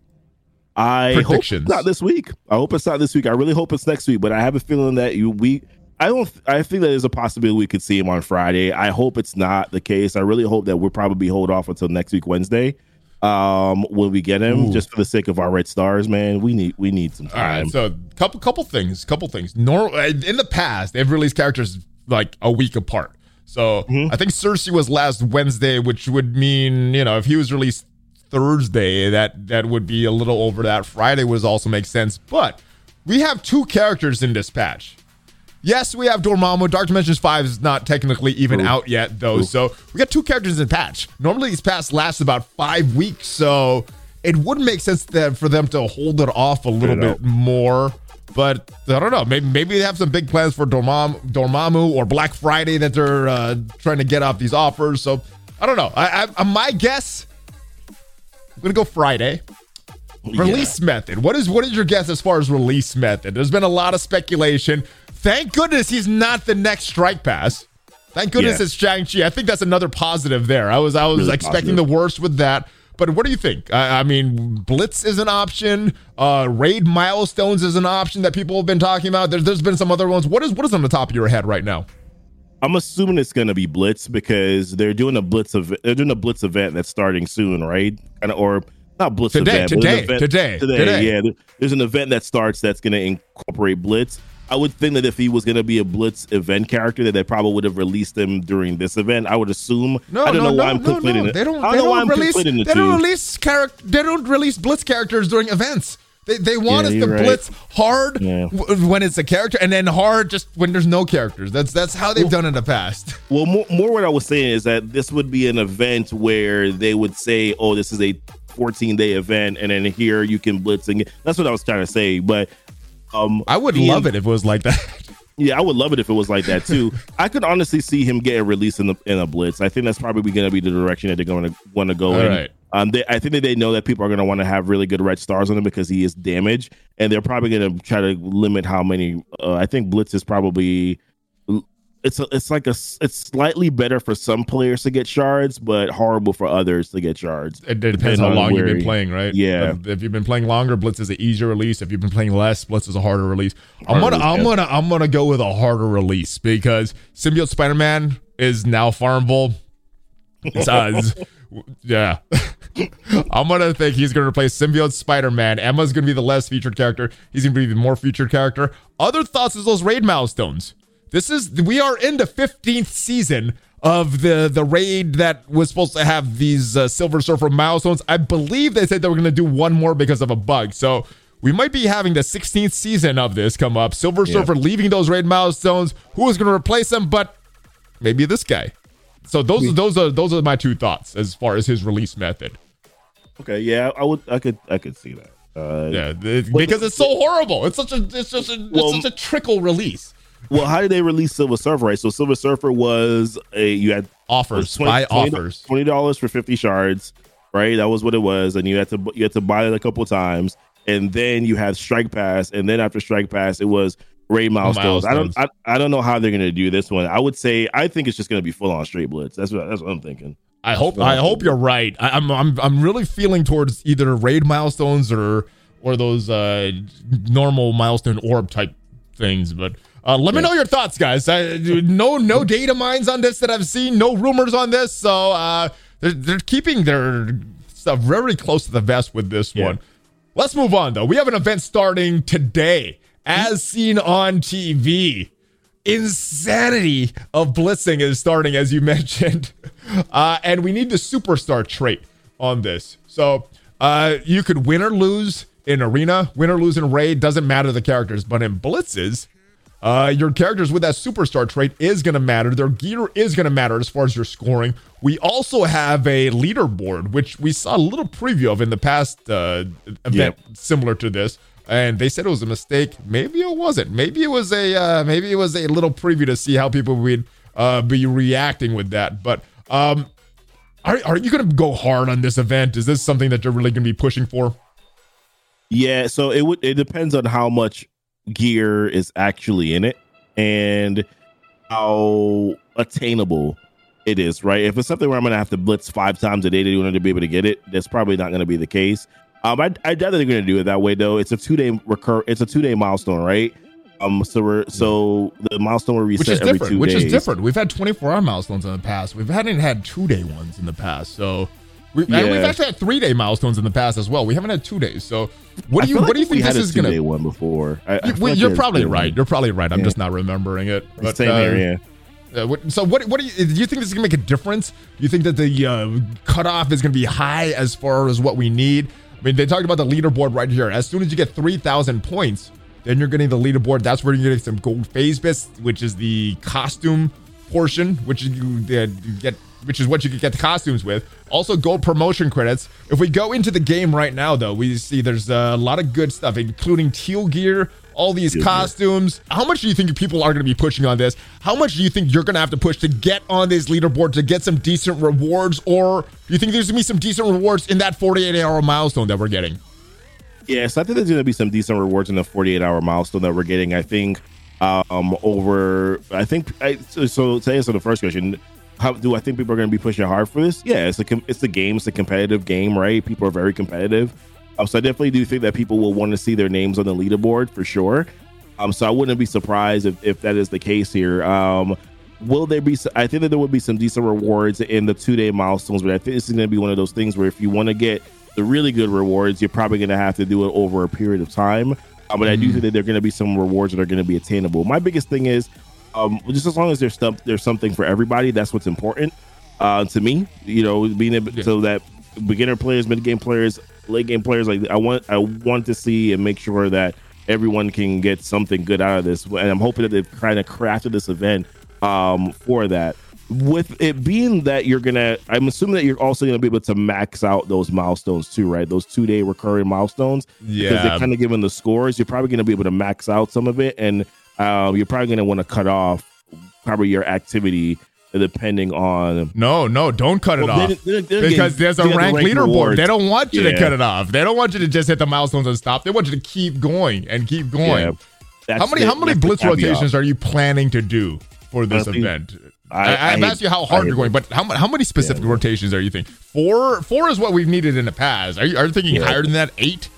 I hope it's not this week. I hope it's not this week. I really hope it's next week, but I have a feeling that you we I don't I think that there's a possibility we could see him on Friday. I hope it's not the case. I really hope that we'll probably hold off until next week Wednesday. Um when we get him, Ooh. just for the sake of our red stars, man. We need we need some All right, time. so couple couple things, couple things. Nor in the past, they've released characters like a week apart. So Mm-hmm. I think Sersi was last Wednesday, which would mean you know if he was released Thursday, that that would be a little over that. Friday would also make sense, but we have two characters in this patch. Yes, we have Dormammu. Dark Dimensions 5 is not technically even Ooh. out yet, though. So we got two characters in patch. Normally, these patch lasts about five weeks, so it would make sense that for them to hold it off a little bit more. But I don't know. Maybe maybe they have some big plans for Dormam, Dormammu or Black Friday that they're uh, trying to get off these offers. So I don't know. I, I, my guess, I'm gonna go Friday. Release method. What is what is your guess as far as release method? There's been a lot of speculation. Thank goodness he's not the next strike pass. Thank goodness Yeah. it's Shang-Chi. I think that's another positive there. I was I was Really expecting positive. the worst with that. But what do you think? I, I mean, Blitz is an option. Uh, raid milestones is an option that people have been talking about. There's there's been some other ones. What is what is on the top of your head right now? I'm assuming it's gonna be Blitz because they're doing a Blitz event. They're doing a Blitz event that's starting soon, right? And or not Blitz Today, event, today, event- today, today. today. Yeah, there- there's an event that starts that's gonna incorporate Blitz. I would think that if he was gonna be a Blitz event character, that they probably would have released him during this event. I would assume. No, I don't no, know no, why I'm no, conflating no. it. They don't. I don't know why don't I'm release. conflating the They don't release character. They don't release Blitz characters during events. They, they want Yeah, us to right. blitz hard Yeah. w- when it's a character, and then hard just when there's no characters. That's that's how they've done it in the past. (laughs) Well, more, more what I was saying is that this would be an event where they would say, "Oh, this is a 14 day event," and then here you can blitz and that's what I was trying to say. But um, I would being- love it if it was like that. (laughs) Yeah, I would love it if it was like that too. (laughs) I could honestly see him getting released in the in a blitz. I think that's probably going to be the direction that they're going to want to go All in. right. Um, they, I think that they know that people are going to want to have really good red stars on him because he is damaged, and they're probably going to try to limit how many. Uh, I think blitz is probably it's a, it's like a it's slightly better for some players to get shards, but horrible for others to get shards. It depends how long you've been playing, right? Yeah. If, if you've been playing longer, Blitz is an easier release. If you've been playing less, Blitz is a harder release. I'm gonna, I'm gonna, I'm gonna go with a harder release because Symbiote Spider-Man is now farmable. It's, uh, (laughs) Yeah. (laughs) I'm gonna think he's gonna replace Symbiote Spider-Man. Emma's gonna be the less featured character. He's gonna be the more featured character. Other thoughts is those raid milestones. This is we are in the 15th season of the the raid that was supposed to have these uh, Silver Surfer milestones. I believe they said they were gonna do one more because of a bug. So we might be having the 16th season of this come up. Silver Yeah. Surfer leaving those raid milestones. Who is gonna replace him? But maybe this guy. So those those are those are my two thoughts as far as his release method. Okay, yeah, I would, I could, I could see that. Uh, Yeah, because it's so horrible. It's such a it's just a, Well- it's such a trickle release. Well, how did they release Silver Surfer? Right, so Silver Surfer was a you had Offers, buy offers. twenty dollars for fifty shards, right? That was what it was, and you had to you had to buy it a couple times, and then you had Strike Pass, and then after Strike Pass, it was Raid milestones. I don't, I, I don't know how they're gonna do this one. I would say I think it's just gonna be full on straight blitz. That's what that's what I'm thinking. I hope I hope you're right. I, I'm I'm I'm really feeling towards either raid milestones or or those uh normal milestone orb type things. But uh, let me know your thoughts, guys. I, no no data mines on this that I've seen. No rumors on this. So uh, they're they're keeping their stuff very close to the vest with this Yeah. one. Let's move on though. We have an event starting today, as seen on TV. Insanity of blitzing is starting, as you (laughs) mentioned, uh, and we need the superstar trait on this. So uh, you could win or lose in arena, win or lose in raid. Doesn't matter the characters, but in blitzes, uh, your characters with that superstar trait is going to matter. Their gear is going to matter as far as your scoring. We also have a leaderboard, which we saw a little preview of in the past uh, event Yep. similar to this. And they said it was a mistake. Maybe it wasn't. Maybe it was a uh, maybe it was a little preview to see how people would uh, be reacting with that. But um, are are you going to go hard on this event? Is this something that you're really going to be pushing for? Yeah, so it would it depends on how much gear is actually in it and how attainable it is, right? If it's something where I'm gonna have to blitz five times a day to order to be able to get it, that's probably not gonna be the case. Um, I I doubt they're gonna do it that way though. It's a two day recur. It's a two day milestone, right? Um, so we're so the milestone will reset which is every different. two Which days. is different. We've had 24 hour milestones in the past. We've hadn't had two day ones in the past. So we, Yeah. we've actually had three day milestones in the past as well. We haven't had two days. So what do you feel what do you think this is gonna? two-day one before? I, I You- like you're probably right. one. You're probably right. I'm Yeah. just not remembering it. But, Same uh, here, yeah. uh, what, so what? What do you do? You think this is gonna make a difference? Do you think that the uh, cutoff is gonna be high as far as what we need? I mean, they talked about the leaderboard right here. As soon as you get three thousand points, then you're getting the leaderboard. That's where you're getting some gold phase bits, which is the costume portion, which you, uh, you get, which is what you can get the costumes with. Also, gold promotion credits. If we go into the game right now, though, we see there's a lot of good stuff, including teal gear, all these costumes. How much do you think people are going to be pushing on this? How much do you think you're going to have to push to get on this leaderboard to get some decent rewards? Or do you think there's going to be some decent rewards in that 48 hour milestone that we're getting? Yes, I think there's going to be some decent rewards in the 48 hour milestone that we're getting. I think um over. I think I, so. so to answer the first question, how do I think people are going to be pushing hard for this? Yeah, it's a com- it's the game. It's a competitive game, right? People are very competitive. Um, so I definitely do think that people will want to see their names on the leaderboard for sure. Um, so I wouldn't be surprised if, if that is the case here. Um, will there be? I think that there would be some decent rewards in the two day milestones, but I think this is going to be one of those things where if you want to get the really good rewards, you're probably going to have to do it over a period of time. Uh, but I do think that there are going to be some rewards that are going to be attainable. My biggest thing is, um, just as long as there's stuff, there's something for everybody. That's what's important uh, to me. You know, being able so that beginner players, mid game players, late game players, like I want, I want to see and make sure that everyone can get something good out of this. And I'm hoping that they've kind of crafted this event um, for that. With it being that you're gonna, I'm assuming that you're also gonna be able to max out those milestones too, right? Those two day recurring milestones. Because Yeah. they're kind of given the scores, you're probably gonna be able to max out some of it, and um, you're probably gonna want to cut off probably your activity depending on No, no, don't cut it off. they- they- they're because getting- there's a rank rank leaderboard. rewards. They don't want you to cut it off. They don't want you to just hit the milestones and stop. They want you to keep going and keep going. Yeah, how many the- how many blitz rotations are you planning to do for this event? I- I, I've asked you how hard you're going, but how, how many specific Yeah. rotations are you thinking? Four four is what we've needed in the past. Are you, are you thinking Yeah. higher than that? Eight?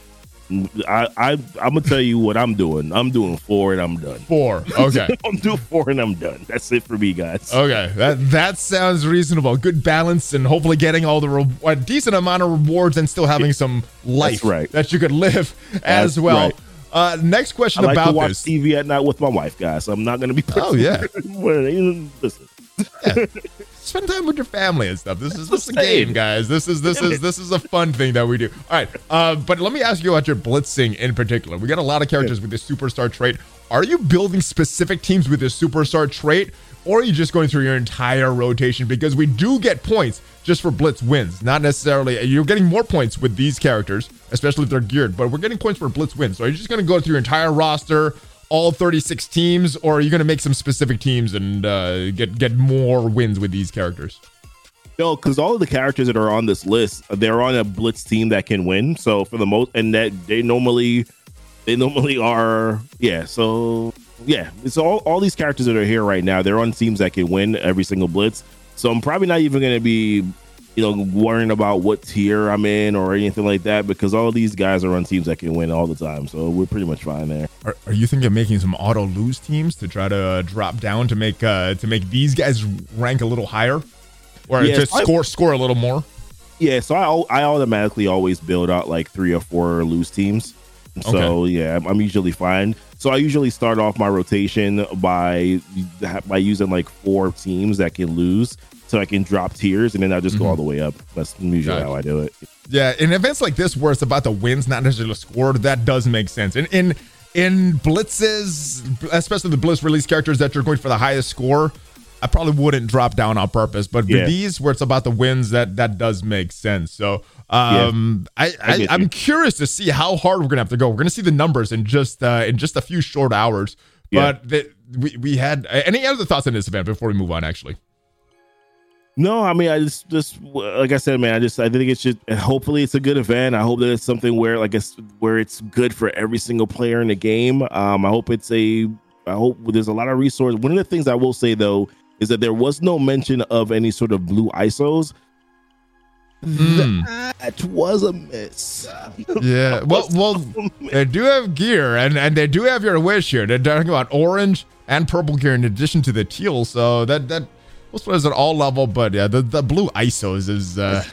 I, I I'm gonna tell you what I'm doing. I'm doing four and I'm done. Four. (laughs) Okay. (laughs) I'm doing four and I'm done. That's it for me, guys. Okay, that that sounds reasonable. Good balance, and hopefully getting all the re- a decent amount of rewards and still having some life right. that you could live as That's well. right. Uh, next question I like about to watch this. TV at night with my wife, guys. I'm not gonna be. Oh, yeah. (laughs) Listen, spend time with your family and stuff. This is this is a game, guys. This is this (laughs) is this is a fun thing that we do. All right, uh, but let me ask you about your blitzing in particular. We got a lot of characters with the superstar trait. Are you building specific teams with the superstar trait, or are you just going through your entire rotation? Because we do get points just for blitz wins, not necessarily. You're getting more points with these characters, especially if they're geared. But we're getting points for blitz wins. So are you just going to go through your entire roster? All 36 teams, or are you going to make some specific teams and uh, get get more wins with these characters? No, because all of the characters that are on this list, they're on a blitz team that can win. So for the most, and that they normally, they normally are, yeah. So yeah, it's all all these characters that are here right now. They're on teams that can win every single blitz. So I'm probably not even going to be, you know, worrying about what tier I'm in or anything like that because all these guys are on teams that can win all the time. So we're pretty much fine there. Are, are you thinking of making some auto lose teams to try to uh, drop down to make uh, to make these guys rank a little higher, or Yeah, just I- score score a little more? Yeah, so I I automatically always build out like three or four lose teams. So yeah, I'm, I'm usually fine. So I usually start off my rotation by by using like four teams that can lose, so I can drop tiers, and then I just go all the way up. That's usually Gotcha. how I do it. Yeah, in events like this where it's about the wins, not necessarily the score, that does make sense. And in in blitzes, especially the blitz release characters that you're going for the highest score, I probably wouldn't drop down on purpose. But Yeah. these, where it's about the wins, that that does make sense. So um, I, I, I I'm curious to see how hard we're gonna have to go. We're gonna see the numbers in just uh, in just a few short hours. Yeah. But the, we we had any other thoughts on this event before we move on? Actually. No, I mean, I just, just like I said, man, I just, I think it's just, hopefully it's a good event. I hope that it's something where, like, it's where it's good for every single player in the game. Um, I hope it's a, I hope there's a lot of resources. One of the things I will say though is that there was no mention of any sort of blue ISOs. Mm. That was a miss. Yeah. Well, well, they do have gear, and and they do have your wish here. They're talking about orange and purple gear in addition to the teal. So that that most players at all level, but yeah, the, the blue ISOs is uh,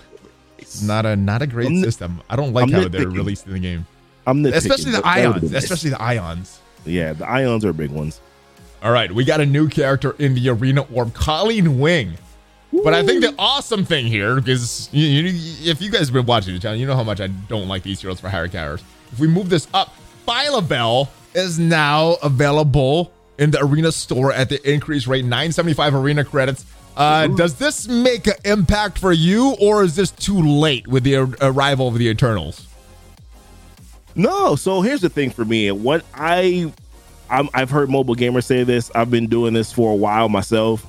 not a not a great I'm system. I don't like I'm how they're released in the game, I'm nitpicking, especially the but that would've ions. Especially the ions. yeah, the ions are big ones. All right, we got a new character in the arena orb, Colleen Wing. But I think the awesome thing here, because you, you, if you guys have been watching the channel, you know how much I don't like these Heroes for Hire characters. If we move this up, Phyla-Vell is now available in the arena store at the increased rate, 975 arena credits. Uh, does this make an impact for you, or is this too late with the ar- arrival of the Eternals? No, so here's the thing for me. What I, I'm, I've heard mobile gamers say this. I've been doing this for a while myself.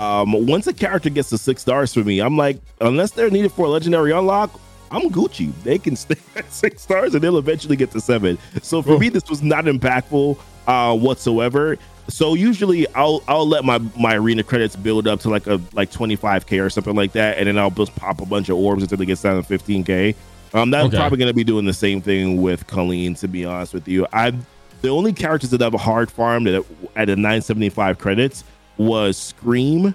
Um, once a character gets to six stars for me, I'm like, unless they're needed for a legendary unlock, I'm Gucci. They can (laughs) stay at six stars and they'll eventually get to seven. So for Oh. me, this was not impactful uh, whatsoever. So usually I'll I'll let my my arena credits build up to like a like 25k or something like that, and then I'll just pop a bunch of orbs until it gets down to 15k. Um, I'm Okay. probably going to be doing the same thing with Colleen. To be honest with you, I the only characters that I've hard farmed at, at a 975 credits was Scream.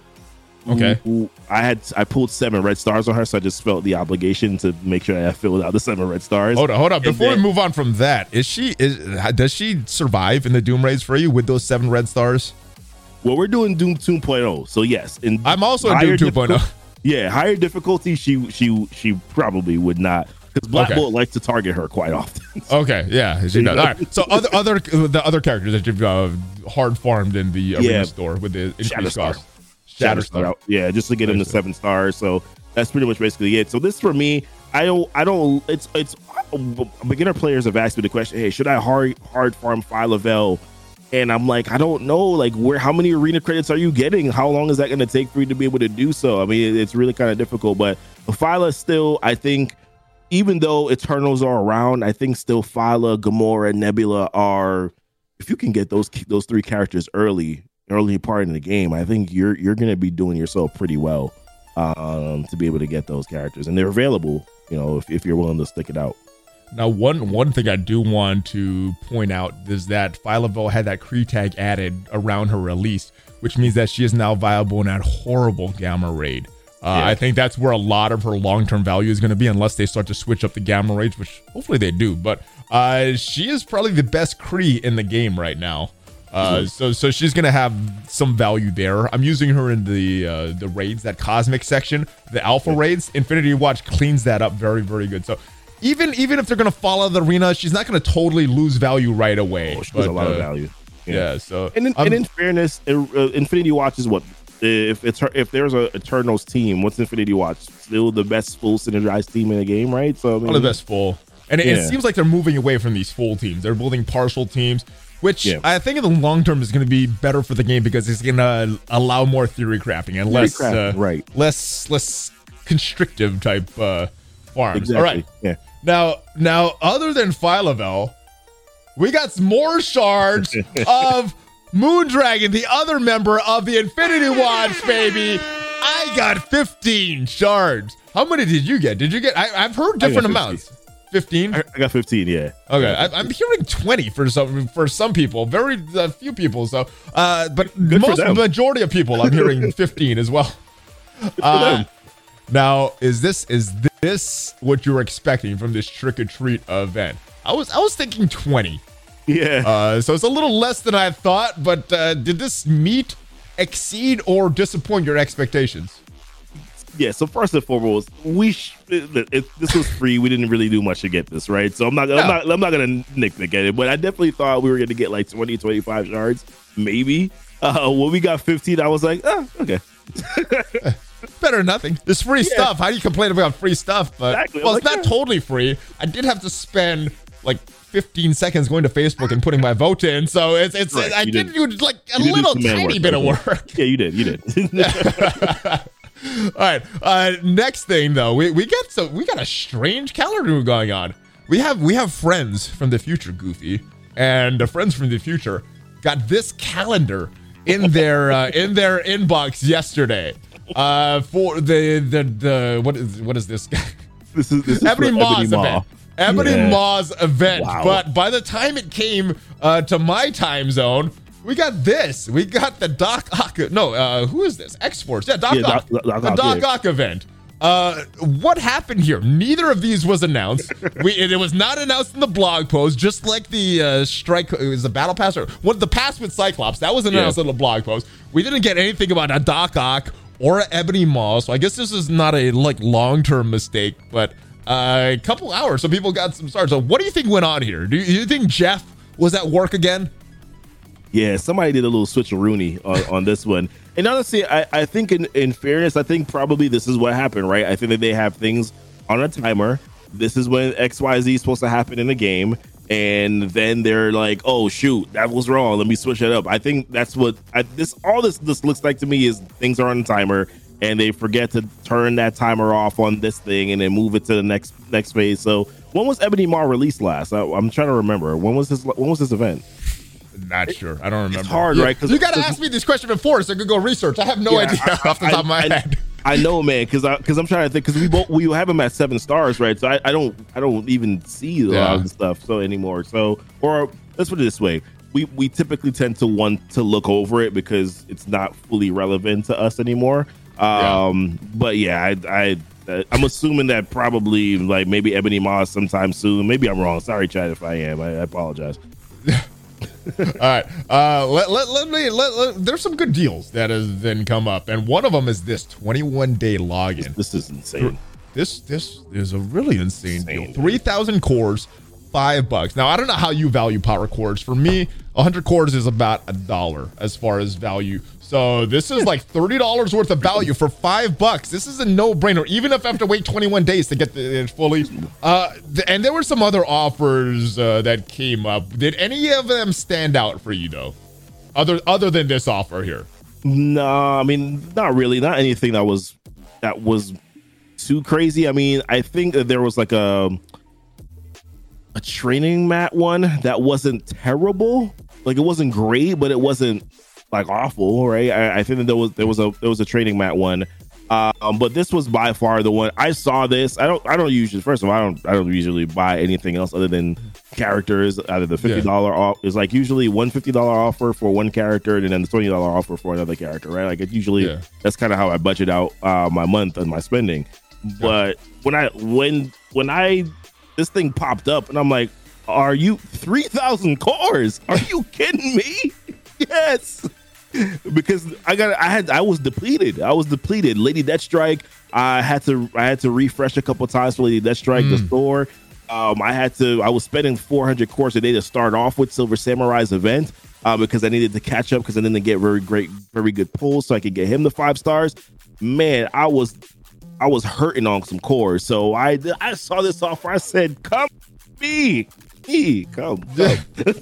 Who- Okay. who I had I pulled seven red stars on her, so I just felt the obligation to make sure I filled out the seven red stars. Hold on, hold on. Before then- we move on from that, is she is does she survive in the Doom raids for you with those seven red stars? Well, we're doing Doom 2.0, so yes. In I'm also in Doom 2.0. difficul- Yeah, higher difficulty, she she she probably would not, because Black Okay. Bolt likes to target her quite often. (laughs) Okay, yeah, she does. All right. So other other the other characters that you've uh, hard farmed in the arena Yeah. store with the increased cost. Shatterstar. Yeah, just to get him to seven stars. So that's pretty much basically it. So this for me, I don't, I don't. It's it's beginner players have asked me the question, hey, should I hard hard farm Phyla-Vell? And I'm like, I don't know, like where, how many arena credits are you getting? How long is that going to take for you to be able to do so? I mean, it's really kind of difficult. But Phyla still, I think, even though Eternals are around, I think still Phyla, Gamora, Nebula are. If you can get those those three characters early, early part in the game, I think you're you're going to be doing yourself pretty well um, to be able to get those characters, and they're available. You know, if, if you're willing to stick it out. Now, one one thing I do want to point out is that Phyla-Vell had that Kree tag added around her release, which means that she is now viable in that horrible Gamma Raid. Uh, yeah. I think that's where a lot of her long term value is going to be, unless they start to switch up the Gamma Raids, which hopefully they do. But uh, she is probably the best Kree in the game right now. Uh, so so she's gonna have some value there. I'm using her in the uh, the raids, that cosmic section, the alpha raids. Infinity Watch cleans that up very very good. So even even if they're gonna follow the arena, she's not gonna totally lose value right away. Oh, she but, a lot uh, of value. Yeah. yeah. So and in, and in fairness, uh, Infinity Watch is what if it's her, if there's a Eternals team, what's Infinity Watch? Still the best full synergized team in the game, right? So I mean, one of the best full. And it, yeah. it, seems like they're moving away from these full teams. They're building partial teams, which yeah. I think in the long term is going to be better for the game because it's going to allow more theory crafting and less crafting, uh, right, less less constrictive type uh, farms. Exactly. All right. Yeah. Now, now, other than Phyla-Vell, we got more shards (laughs) of Moondragon, the other member of the Infinity Watch, baby. I got 15 shards. How many did you get? Did you get? I, have heard different amounts. 15 I, got 15 yeah. Okay I, am hearing 20 for some for some people very uh, few people so uh but Good most majority of people i'm hearing (laughs) 15 as well. Uh, now is this is this what you were expecting from this trick or treat event? I was i was thinking 20 yeah. Uh, so it's a little less than I thought, but uh, did this meet, exceed, or disappoint your expectations? Yeah. So first and foremost, we sh- this was free. We didn't really do much to get this, right? So I'm not, I'm not, I'm not gonna nitpick at it, but I definitely thought we were gonna get like 20, 25 yards, maybe. Uh, when we got 15, I was like, oh, okay. (laughs) Better than nothing. There's free yeah. stuff. How do you complain about free stuff? But exactly. well, it's not yeah. totally free. I did have to spend like 15 seconds going to Facebook and putting my vote in. So it's it's right, I did, do like a little tiny bit of work. Yeah, you did. You did. (laughs) (laughs) All right. Uh, next thing though, we, we get so we got a strange calendar going on. We have we have friends from the future, Goofy, and the friends from the future got this calendar in their uh, in their inbox yesterday. Uh, for the the the what is what is this? (laughs) This is this is Ebony Maws event. Ebony yeah. Maw's event. Wow. But by the time it came uh, to my time zone, we got this. We got the Doc Ock. No, uh, who is this? X Force. Yeah, Doc yeah, Ock. Doc, Doc, the Doc yeah. Ock event. Uh, what happened here? Neither of these was announced. (laughs) we it, it, was not announced in the blog post, just like the uh, strike. It was the battle pass or what? The pass with Cyclops that was announced yeah. in the blog post. We didn't get anything about a Doc Ock or a Ebony Maw. So I guess this is not a like long term mistake, but a couple hours, so people got some stars. So, what do you think went on here? Do you, do you think Jeff was at work again? Yeah, somebody did a little switcheroonie on, on this one. And honestly, I, I think in, in fairness, I think probably this is what happened, right? I think that they have things on a timer. This is when XYZ is supposed to happen in the game. And then they're like, oh shoot, that was wrong. Let me switch it up. I think that's what I, this all this this looks like to me is things are on a timer and they forget to turn that timer off on this thing and then move it to the next next phase. So when was Ebony Maw released last? I, am trying to remember. When was this? When was this event? Not sure. I don't remember. It's hard, right? Cause, you got to ask me this question before, so I could go research. I have no yeah, idea I, (laughs) off the top I, of my I, head. I know, man, because because I'm trying to think because we both we have them at seven stars, right? So I, I don't I don't even see a yeah. lot of the stuff so anymore. So or let's put it this way: we we typically tend to want to look over it because it's not fully relevant to us anymore. Um, yeah. but yeah, I, I I'm assuming that probably like maybe Ebony Maw sometime soon. Maybe I'm wrong. Sorry, Chad, if I am. I, I apologize. All right. Uh, let, let, let me. Let, let, there's some good deals that has then come up, and one of them is this 21 day login. This, this is insane. This this is a really insane, insane deal. Three thousand cores, five bucks. Now I don't know how you value power cores. For me, 100 cores is about a dollar as far as value. So this is like thirty dollars worth of value for five bucks. This is a no-brainer, even if I have to wait 21 days to get it fully. Uh, and there were some other offers uh, that came up. Did any of them stand out for you though, other other than this offer here? No, I mean not really. Not anything that was that was too crazy. I mean, I think that there was like a a training mat one that wasn't terrible. Like it wasn't great, but it wasn't like awful, right? I, I think that there was there was a there was a training mat one Um, but this was by far the one I saw this. I don't I don't usually first of all I don't I don't usually buy anything else other than characters. Either the fifty dollar yeah. off is like usually one fifty dollar offer for one character and then the twenty dollar offer for another character, right? Like it usually yeah. that's kind of how I budget out uh, my month and my spending. But yeah. when I when when I this thing popped up and I'm like, are you three thousand cores? Are you (laughs) kidding me? yes because I got I had I was depleted. I was depleted. Lady Deathstrike. I had to I had to refresh a couple times for Lady Deathstrike. Mm. The store. Um, I had to. I was spending 400 cores a day to start off with Silver Samurai's event uh, because I needed to catch up because I didn't get very great, very good pulls, so I could get him the five stars. Man, I was I was hurting on some cores. So I I saw this offer. I said, "Come me." me. Come, come. (laughs)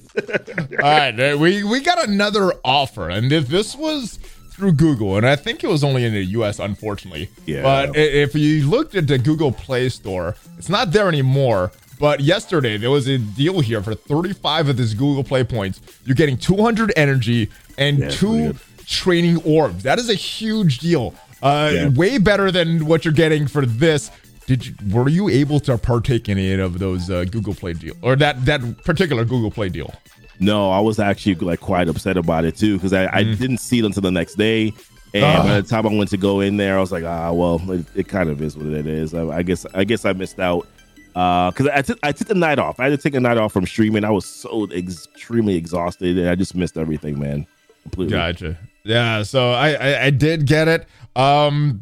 All right, we we got another offer, and if this was through Google, and I think it was only in the U.S. Unfortunately. Yeah. But if you looked at the Google Play Store, it's not there anymore. But yesterday there was a deal here for 35 of these Google Play points. You're getting 200 energy and yeah, two training orbs. That is a huge deal. Uh, yeah. Way better than what you're getting for this did you were you able to partake in any of those uh, Google Play deal or that that particular Google Play deal? No, I was actually like quite upset about it too because I, mm. I didn't see it until the next day. And uh. by the time I went to go in there, I was like, ah, well, it, it kind of is what it is. I, I, guess I guess I missed out because uh, I took I took the night off. I had to take a night off from streaming. I was so extremely exhausted, and I just missed everything, man. Completely. Gotcha. Yeah. So I I, I did get it. Um,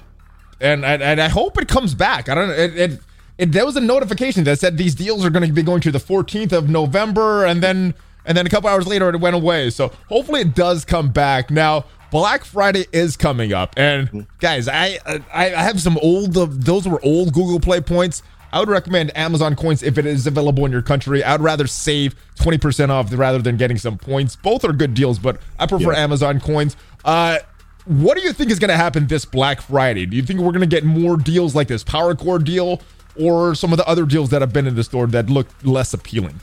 and and, and I hope it comes back. I don't know. It, it, it, there was a notification that said these deals are going to be going to the 14th of November, and then and then a couple hours later it went away. So hopefully it does come back. Now Black Friday is coming up, and guys, I I, I have some old those were old Google Play points. I would recommend Amazon coins if it is available in your country. I'd rather save 20% off rather than getting some points. Both are good deals, but I prefer yeah. Amazon coins. Uh, what do you think is going to happen this Black Friday? Do you think we're going to get more deals like this Power Core deal or some of the other deals that have been in the store that look less appealing?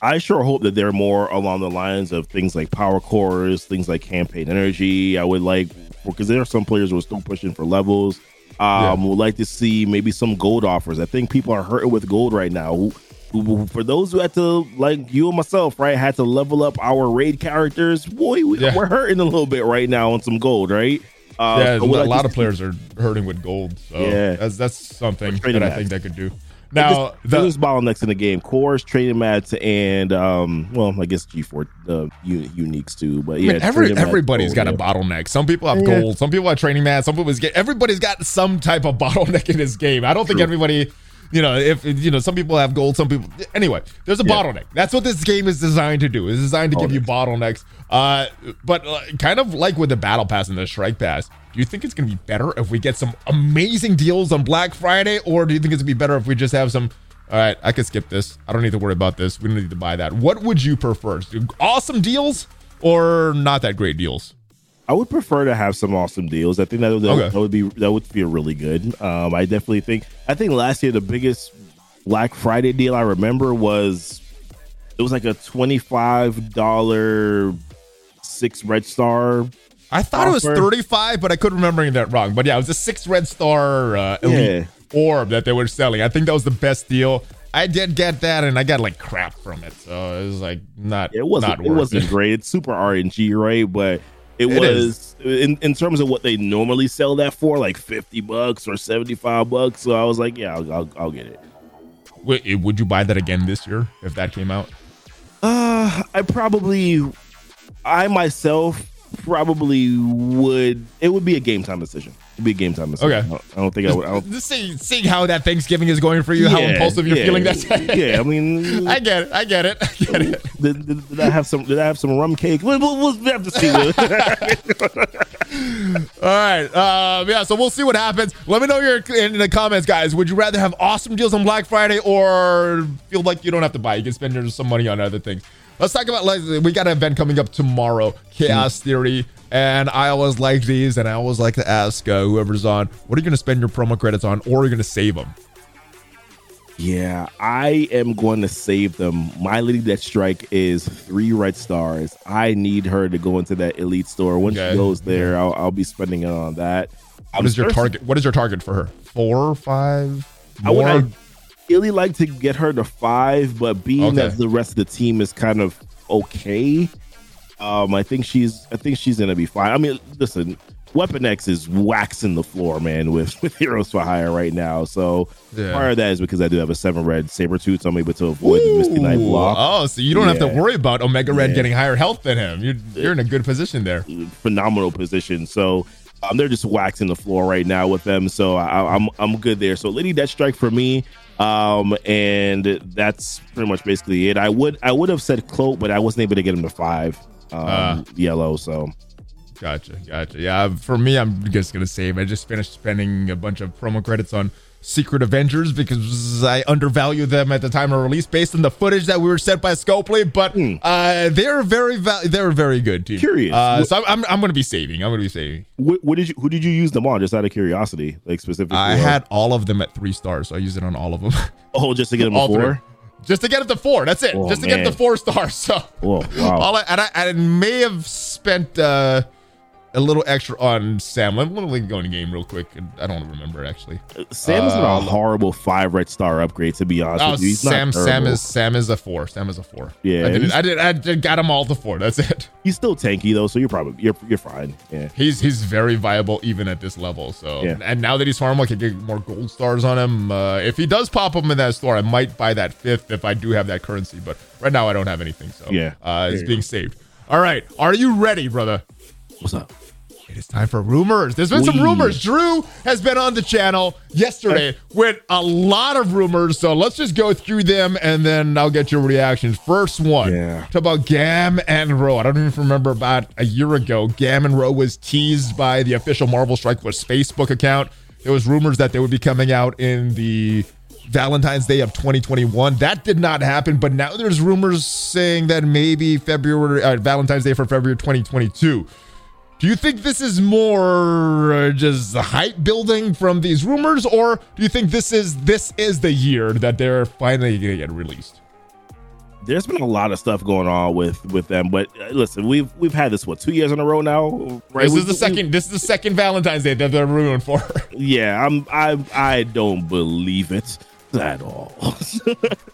I sure hope that they're more along the lines of things like power cores, things like campaign energy. I would like because there are some players who are still pushing for levels. Um, yeah. Would like to see maybe some gold offers. I think people are hurting with gold right now. For those who had to like you and myself right had to level up our raid characters boy we, are hurting a little bit right now on some gold right? Uh, yeah so a like lot of players are hurting with gold so yeah. that's that's something that i think they could do now the, there's bottlenecks in the game cores training mats and um well i guess g4 the uniques too but yeah I mean, every, everybody's gold, got yeah. a bottleneck some people have yeah. gold some people have training mats some people get everybody's got some type of (laughs) bottleneck in this game i don't True. think everybody you know, if you know, some people have gold, some people. Anyway, there's a yeah. bottleneck. That's what this game is designed to do. It's designed to give you bottlenecks. Uh, but uh, kind of like with the battle pass and the strike pass, do you think it's going to be better if we get some amazing deals on Black Friday, or do you think it's going to be better if we just have some? All right, I can skip this. I don't need to worry about this. We don't need to buy that. What would you prefer? Awesome deals or not that great deals? I would prefer to have some awesome deals. I think that would, okay. that would be that would feel really good. Um, I definitely think. I think last year the biggest Black Friday deal I remember was it was like a twenty five dollar six red star. I thought offer. it was thirty five, but I could remembering that wrong. But yeah, it was a six red star uh, elite yeah. orb that they were selling. I think that was the best deal. I did get that, and I got like crap from it, so it was like not. It wasn't. Not it wasn't it. great. It's super RNG, right? But it, it was in, in terms of what they normally sell that for, like fifty bucks or seventy five bucks. So I was like, yeah, I'll, I'll, I'll get it. Wait, would you buy that again this year if that came out? Uh, I probably, I myself probably would. It would be a game time decision. It'd be a game time decision. Okay. I don't, think I would. I don't, Just see, seeing how that Thanksgiving is going for you, yeah, how impulsive you're yeah, feeling that yeah, I mean, (laughs) I get it. I get it. I get it. (laughs) Did, did, did I have some? Did I have some rum cake? We'll, we'll, we'll have to see. (laughs) All right. Um, yeah. So we'll see what happens. Let me know your in the comments, guys. Would you rather have awesome deals on Black Friday or feel like you don't have to buy? You can spend some money on other things. Let's talk about like we got an event coming up tomorrow, Chaos mm. Theory. And I always like these, and I always like to ask uh, whoever's on, what are you going to spend your promo credits on, or are you going to save them? Yeah, I am going to save them. My Lady Deathstrike is three red stars. I need her to go into that elite store. When okay. she goes there, I'll, I'll, be spending it on that. What is your target? What is your target for her? Four, five? I would ideally like to get her to five, but being okay. that the rest of the team is kind of okay, um, I think she's I think she's gonna be fine. I mean, listen, Weapon X is waxing the floor, man, with, (laughs) with Heroes for Hire right now. So yeah. part of that is because I do have a seven red Sabretooth, so I'm able to avoid Ooh. the Misty Knight block. Oh, so you don't yeah. have to worry about Omega Red yeah. getting higher health than him. You're you're in a good position there. Phenomenal position. So um, they're just waxing the floor right now with them. So I, am I'm, I'm good there. So Lady Deathstrike for me. Um, and that's pretty much basically it. I would I would have said Cloak, but I wasn't able to get him to five. Um, uh. yellow. So Gotcha, gotcha. Yeah, for me, I'm just gonna save. I just finished spending a bunch of promo credits on Secret Avengers because I undervalue them at the time of release based on the footage that we were sent by Scopely. But mm. uh, they're very val- they're very good too. Curious. Uh, so I'm, I'm, I'm going to be saving. I'm going to be saving. What, what, did you who did you use them on? Just out of curiosity, like specifically. I had all of them at three stars, so I used it on all of them. (laughs) Oh, just to get them all four. Three. Just to get it to four. That's it. Oh, just to man. get the four stars. (laughs) So, Whoa, wow. all I, and I, I may have spent. Uh, a little extra on Sam. Let me go in the game real quick. I don't remember actually. Sam is uh, not a horrible five red star upgrade to be honest oh, with you. He's Sam Sam is Sam is a four. Sam is a four. Yeah, I did I did I did, got him all to four. That's it. (laughs) He's still tanky though, so you're probably you're you're fine. Yeah, he's he's very viable even at this level. So yeah. and now that he's farm, I can get more gold stars on him. Uh, if he does pop up in that store, I might buy that fifth if I do have that currency. But right now I don't have anything. So yeah, uh, it's being saved. All right, are you ready, brother? What's up? It is time for rumors. There's been some rumors. Drew has been on the channel yesterday with a lot of rumors. So let's just go through them and then I'll get your reactions. First one, yeah. talk about Gam and Ro. I don't even remember about a year ago. Gam and Ro was teased by the official Marvel Strike Force Facebook account. There was rumors that they would be coming out in the Valentine's Day of 2021. That did not happen, but now there's rumors saying that maybe February uh, Valentine's Day for February 2022. Do you think this is more uh, just hype building from these rumors, or do you think this is this is the year that they're finally going to get released? There's been a lot of stuff going on with with them, but uh, listen, we've we've had this what two years in a row now, right? This we, is the second. This is the second Valentine's Day that they're ruined for. (laughs) yeah, I'm I I don't believe it at all. all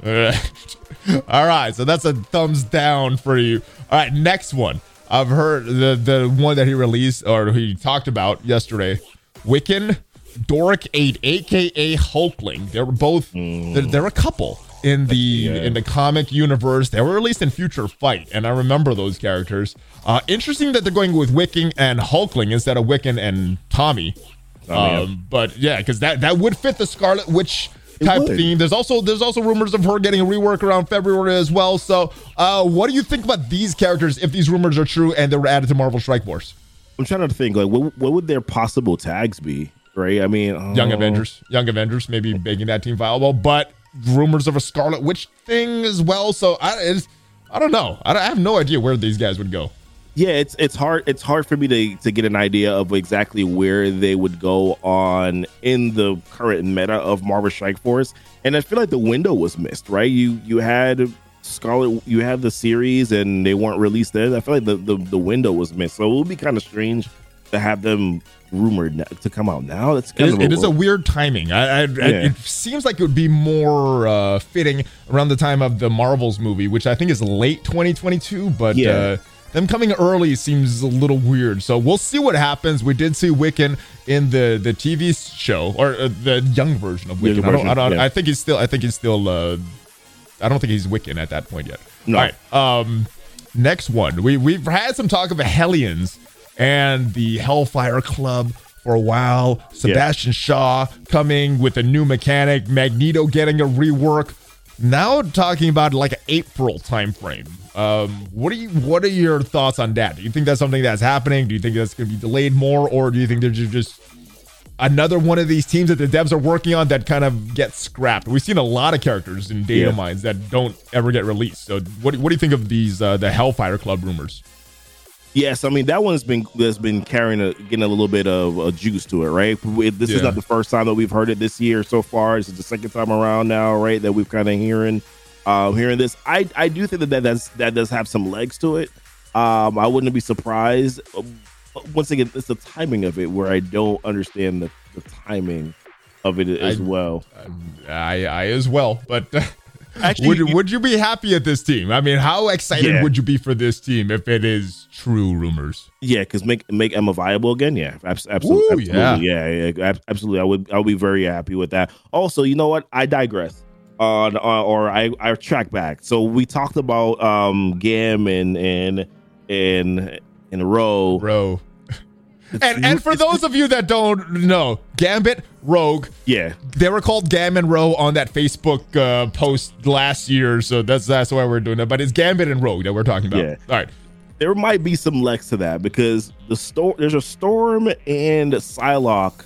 right. (laughs) all right, so that's a thumbs down for you. All right, next one. I've heard the the one that he released or he talked about yesterday. Wiccan, Dorrek 8, aka Hulkling. They were both mm. they're, they're, a couple in the yeah. in the comic universe. They were released in Future Fight, and I remember those characters. Uh, interesting that they're going with Wiccan and Hulkling instead of Wiccan and Tommy. Oh, um, yeah. But yeah, because that that would fit the Scarlet Witch type theme. There's also there's also rumors of her getting a rework around February as well. So, uh, what do you think about these characters if these rumors are true and they were added to Marvel Strike Force? I'm trying to think like what what would their possible tags be? Right? I mean, oh. Young Avengers, Young Avengers, maybe making that team viable, but rumors of a Scarlet Witch thing as well. So I, I don't know. I, I have no idea where these guys would go yeah it's it's hard it's hard for me to to get an idea of exactly where they would go on in the current meta of marvel strike force and i feel like the window was missed right you you had scarlet you had the series and they weren't released there. i feel like the the, the window was missed so it would be kind of strange to have them rumored to come out now. That's kind it is, of a, it is a weird timing. I, I, yeah. it seems like it would be more uh, fitting around the time of the Marvels movie, which I think is late 2022. But yeah. uh, them coming early seems a little weird. So we'll see what happens. We did see Wiccan in the the TV show or uh, the young version of Wiccan. I, don't, I, don't, yeah. I think he's still. I think he's still. Uh, I don't think he's Wiccan at that point yet. No. All right. Um, next one. We we've had some talk of the Hellions and the Hellfire Club for a while. Sebastian yeah. Shaw coming with a new mechanic. Magneto getting a rework. Now talking about like an April timeframe. Um, what are you? What are your thoughts on that? Do you think that's something that's happening? Do you think that's going to be delayed more, or do you think there's just another one of these teams that the devs are working on that kind of gets scrapped? We've seen a lot of characters in data yeah. mines that don't ever get released. So, what what do you think of these uh, the Hellfire Club rumors? Yes, I mean that one's been that's been carrying a getting a little bit of a juice to it, right? This yeah. is not the first time that we've heard it this year so far. This is the second time around now, right? That we've kind of hearing um, hearing this. I I do think that that does that does have some legs to it. Um, I wouldn't be surprised. once again, it's the timing of it where I don't understand the, the timing of it as I- well. I, I as well, but (laughs) Actually, would you- would you be happy at this team? I mean, how excited Yeah. would you be for this team if it is true rumors? Yeah, because make make Emma viable again. Yeah, abs- abso- Woo, absolutely. yeah. Yeah, yeah, absolutely. I would I would be very happy with that. Also, you know what? I digress. On uh, or I I track back. So we talked about um Gam and and and and Row. Bro. And and for those of you that don't know, Gambit, Rogue, yeah, they were called Gam and Rogue on that Facebook uh, post last year, so that's that's why we're doing it. But it's Gambit and Rogue that we're talking about. Yeah. All right. there might be some legs to that because the store there's a storm and Psylocke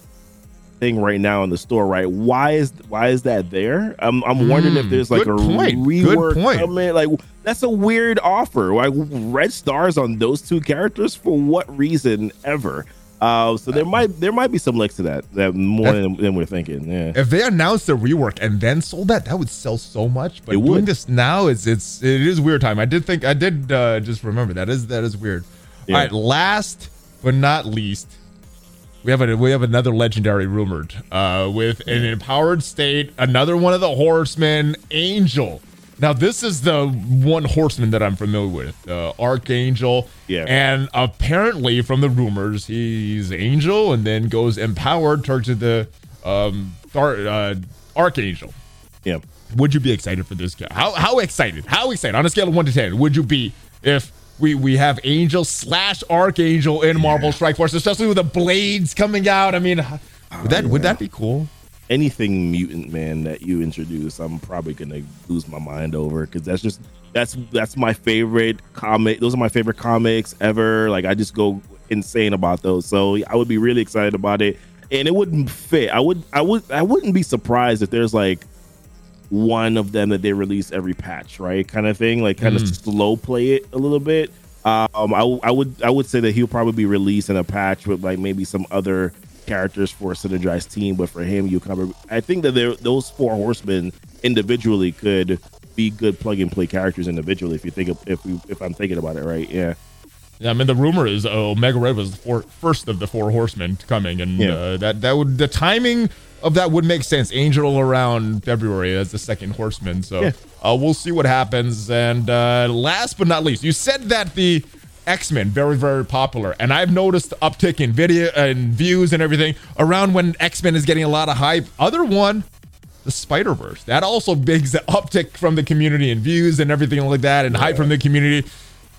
thing right now in the store, right? Why is why is that there? I'm I'm wondering if Hmm, there's like a good point. Good rework point. coming. Like that's a weird offer. Like red stars on those two characters for what reason ever? Uh, so there might there might be some legs to that that more than, than we're thinking. Yeah. If they announced the rework and then sold that, that would sell so much. But It doing would. this now is it's it is weird time. I did think I did uh, just remember that is that is weird. Yeah. All right, last but not least, we have a we have another legendary rumored uh, with an empowered state, another one of the horsemen, Angel. Now this is the one horseman that I'm familiar with, uh, Archangel. Yeah. And apparently, from the rumors, he's Angel, and then goes empowered, turns the um, Thar- uh, Archangel. Yeah. Would you be excited for this guy? How how excited? How excited on a scale of one to ten would you be if we we have Angel slash Archangel in Marvel Strike Force, especially with the blades coming out? I mean, would that would that be cool? Anything mutant man that you introduce i'm probably gonna lose my mind over because that's just that's that's my favorite comic those are my favorite comics ever like i just go insane about those so i would be really excited about it and it wouldn't fit i would i would i wouldn't be surprised if there's like one of them that they release every patch right kind of thing like kind of slow play it a little bit um I, I would i would say that he'll probably be released in a patch with like maybe some other characters for a synergized team, but for him, you cover. I think that there, those four horsemen individually could be good plug and play characters individually. If you think of, if we if I'm thinking about it right, yeah, Yeah, I mean the rumor is uh, Omega Red was the four, first of the four horsemen coming, and Yeah. uh, that that would the timing of that would make sense. Angel around February as the second horseman, so Yeah. uh, we'll see what happens. And uh, last but not least, you said that the X Men very very popular, and I've noticed the uptick in video uh, and views and everything around when X Men is getting a lot of hype. Other one. The Spider Verse that also (laughs) bigs the uptick from the community and views and everything like that, and hype from the community.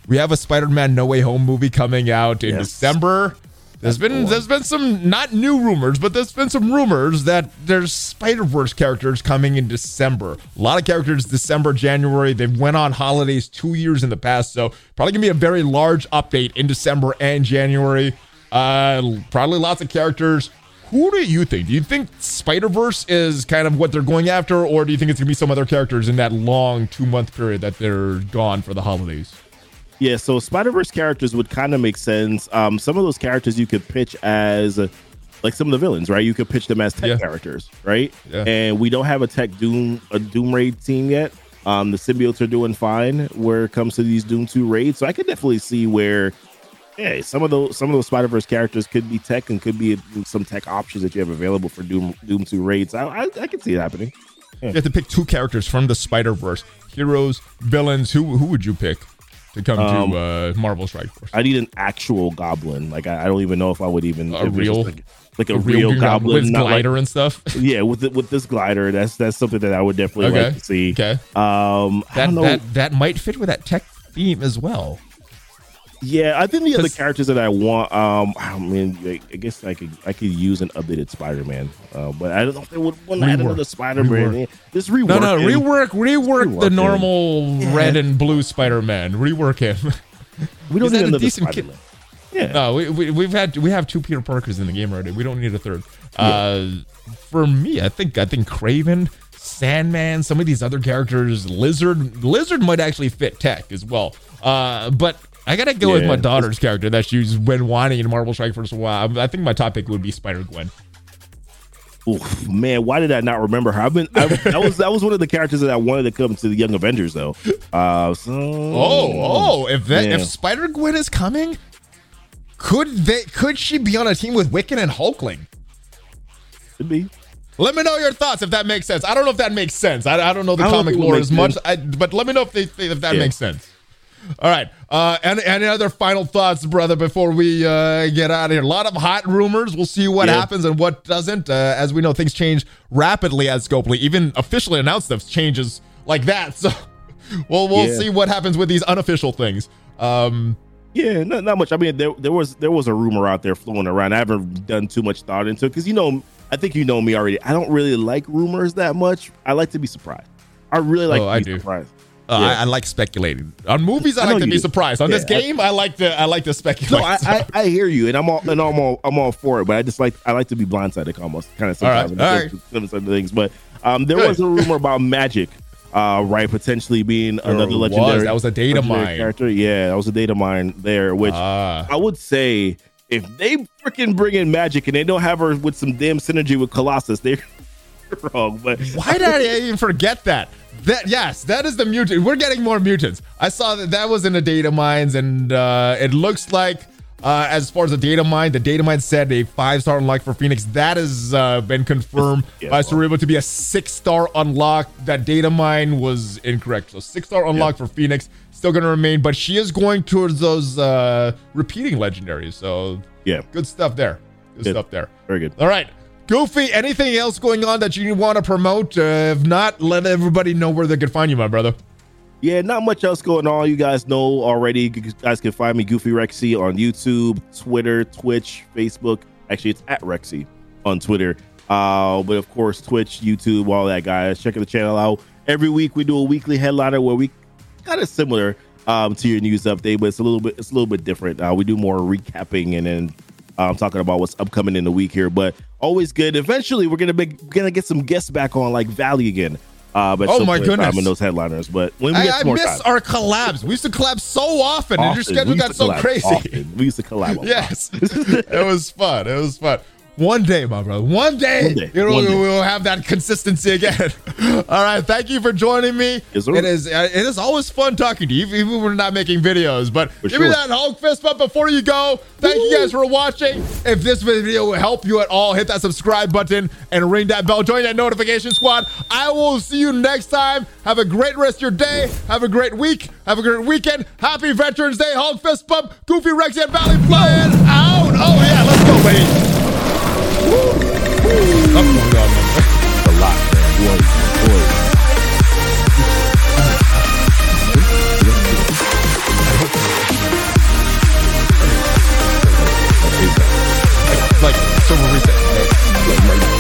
We have a Spider-Man No Way Home movie coming out in Yes. December. There's been there's been some not new rumors, but there's been some rumors that there's Spider-Verse characters coming in December. A lot of characters December, January. They went on holidays two years in the past, so probably gonna be a very large update in December and January. Uh, probably lots of characters. Who do you think? Do you think Spider-Verse is kind of what they're going after, or do you think it's gonna be some other characters in that long two-month period that they're gone for the holidays? Yeah. So Spider Verse characters would kind of make sense. Um, some of those characters you could pitch as. Like some of the villains, right? You could pitch them as tech Yeah. characters, right? Yeah. And we don't have a tech Doom a Doom raid team yet. Um, the symbiotes are doing fine where it comes to these Doom Two raids, so I could definitely see where yeah, some of those some of those Spider Verse characters could be tech and could be some tech options that you have available for Doom Doom Two raids. I I, I can see it happening. You have to pick two characters from the Spider Verse, heroes, villains. Who who would you pick to come Um, to uh, Marvel Strike Force? I need an actual goblin. Like I, I don't even know if I would even A if it's just real- like, like a, A real, Green goblin, with not like- glider and stuff. (laughs) yeah, with the, with this glider. That's that's something that I would definitely Okay. like to see. Okay, Um, I that don't know. that that might fit with that tech theme as well. Yeah, I think the other characters that I want, um, I mean, I I guess I could I could use an updated Spider-Man, uh, but I don't know if they would want to add another Spider-Man. Rework. Just rework. No, no, him. rework, rework rework the him. normal Yeah. red and blue Spider Man. Rework him. We don't Is need a another decent kid? Spider-Man. Yeah, No, we, we we've had we have two Peter Parkers in the game already. We don't need a third. Uh, for me, I think I think Kraven, Sandman, some of these other characters, Lizard, Lizard might actually fit Tech as well. Uh, but I gotta go with my daughter's character that she's been wanting in Marvel Strike for a while. I think my top pick would be Spider Gwen. Oof, man, why did I not remember her? I've been I, that was that was one of the characters that I wanted to come to the Young Avengers though. Uh, so Oh, oh! If that Yeah. if Spider Gwen is coming, Could they? Could she be on a team with Wiccan and Hulkling? Could be. Let me know your thoughts if that makes sense. I don't know if that makes sense. I, I don't know the comic lore as much, I, but let me know if they if that yeah. makes sense. All right. Uh, any, any other final thoughts, brother, before we uh, get out of here? A lot of hot rumors. We'll see what yeah. happens and what doesn't. Uh, as we know, things change rapidly at Scopely. Even officially announced stuff changes like that. (laughs) So we'll we'll yeah. see what happens with these unofficial things. Um, yeah, not, not much. I mean, there there was there was a rumor out there flowing around. I haven't done too much thought into it because you know, I think you know me already. I don't really like rumors that much. I like to be surprised. I really like oh, to be I do. surprised. Uh, yeah. I, I, like speculating on movies. I, I like to be surprised. On yeah, this game, I, I, like to I like to speculate. No, I. I, hear you, and I'm all and I'm all I'm all for it. But I just like I like to be blindsided almost kind of sometimes. All right, all right. Some things, but um, there Good. was a rumor about Magik, uh, right? Potentially being there another legendary. Was. That was a data mine character. Yeah, that was a data mine there. Which uh. I would say, if they freaking bring in Magik and they don't have her with some damn synergy with Colossus, they're (laughs) wrong. But why did I even forget that? That yes, that is the mutant. We're getting more mutants. I saw that that was in the data mines, and uh, it looks like uh, as far as the data mine, the data mine said a five star unlock for Phoenix. That has uh, been confirmed yeah, by Cerebro to be a six star unlock. That data mine was incorrect. So six star unlock yeah. for Phoenix still going to remain, but she is going towards those uh, repeating legendaries. So yeah, good stuff there. Good, good. stuff there. Very good. All right. Goofy, anything else going on that you want to promote? Uh, if not, let everybody know where they can find you, my brother yeah, not much else going on. You guys know already. You guys can find me Goofy Rexy on YouTube, Twitter, Twitch, Facebook. Actually, it's at Rexy on Twitter. Uh, but of course, Twitch, YouTube, all that, guys. Check the channel out. Every week we do a weekly headliner where we kind of similar um, to your news update, but it's a little bit it's a little bit different. Uh, we do more recapping and then um, talking about what's upcoming in the week here, but always good. Eventually, we're gonna be gonna get some guests back on like Valley again. Uh, but oh my goodness, I'm in those headliners. But when we I, I miss time. our collabs. We used to collab so often, often. and your schedule got so crazy. Often. We used to collab. (laughs) yes, (laughs) it was fun. It was fun. One day, my brother. One day, One day. You know, One day. we'll have that consistency again. (laughs) All right. Thank you for joining me. Yes, it is uh, it is always fun talking to you, even when we're not making videos. But for give sure. me that Hulk fist bump before you go. Thank Woo. you guys for watching. If this video will help you at all, hit that subscribe button and ring that bell. Join that notification squad. I will see you next time. Have a great rest of your day. Have a great week. Have a great weekend. Happy Veterans Day. Hulk fist bump. Goofy Rex and Valley flying out. Oh yeah, let's go, baby. Like silver reset. Like,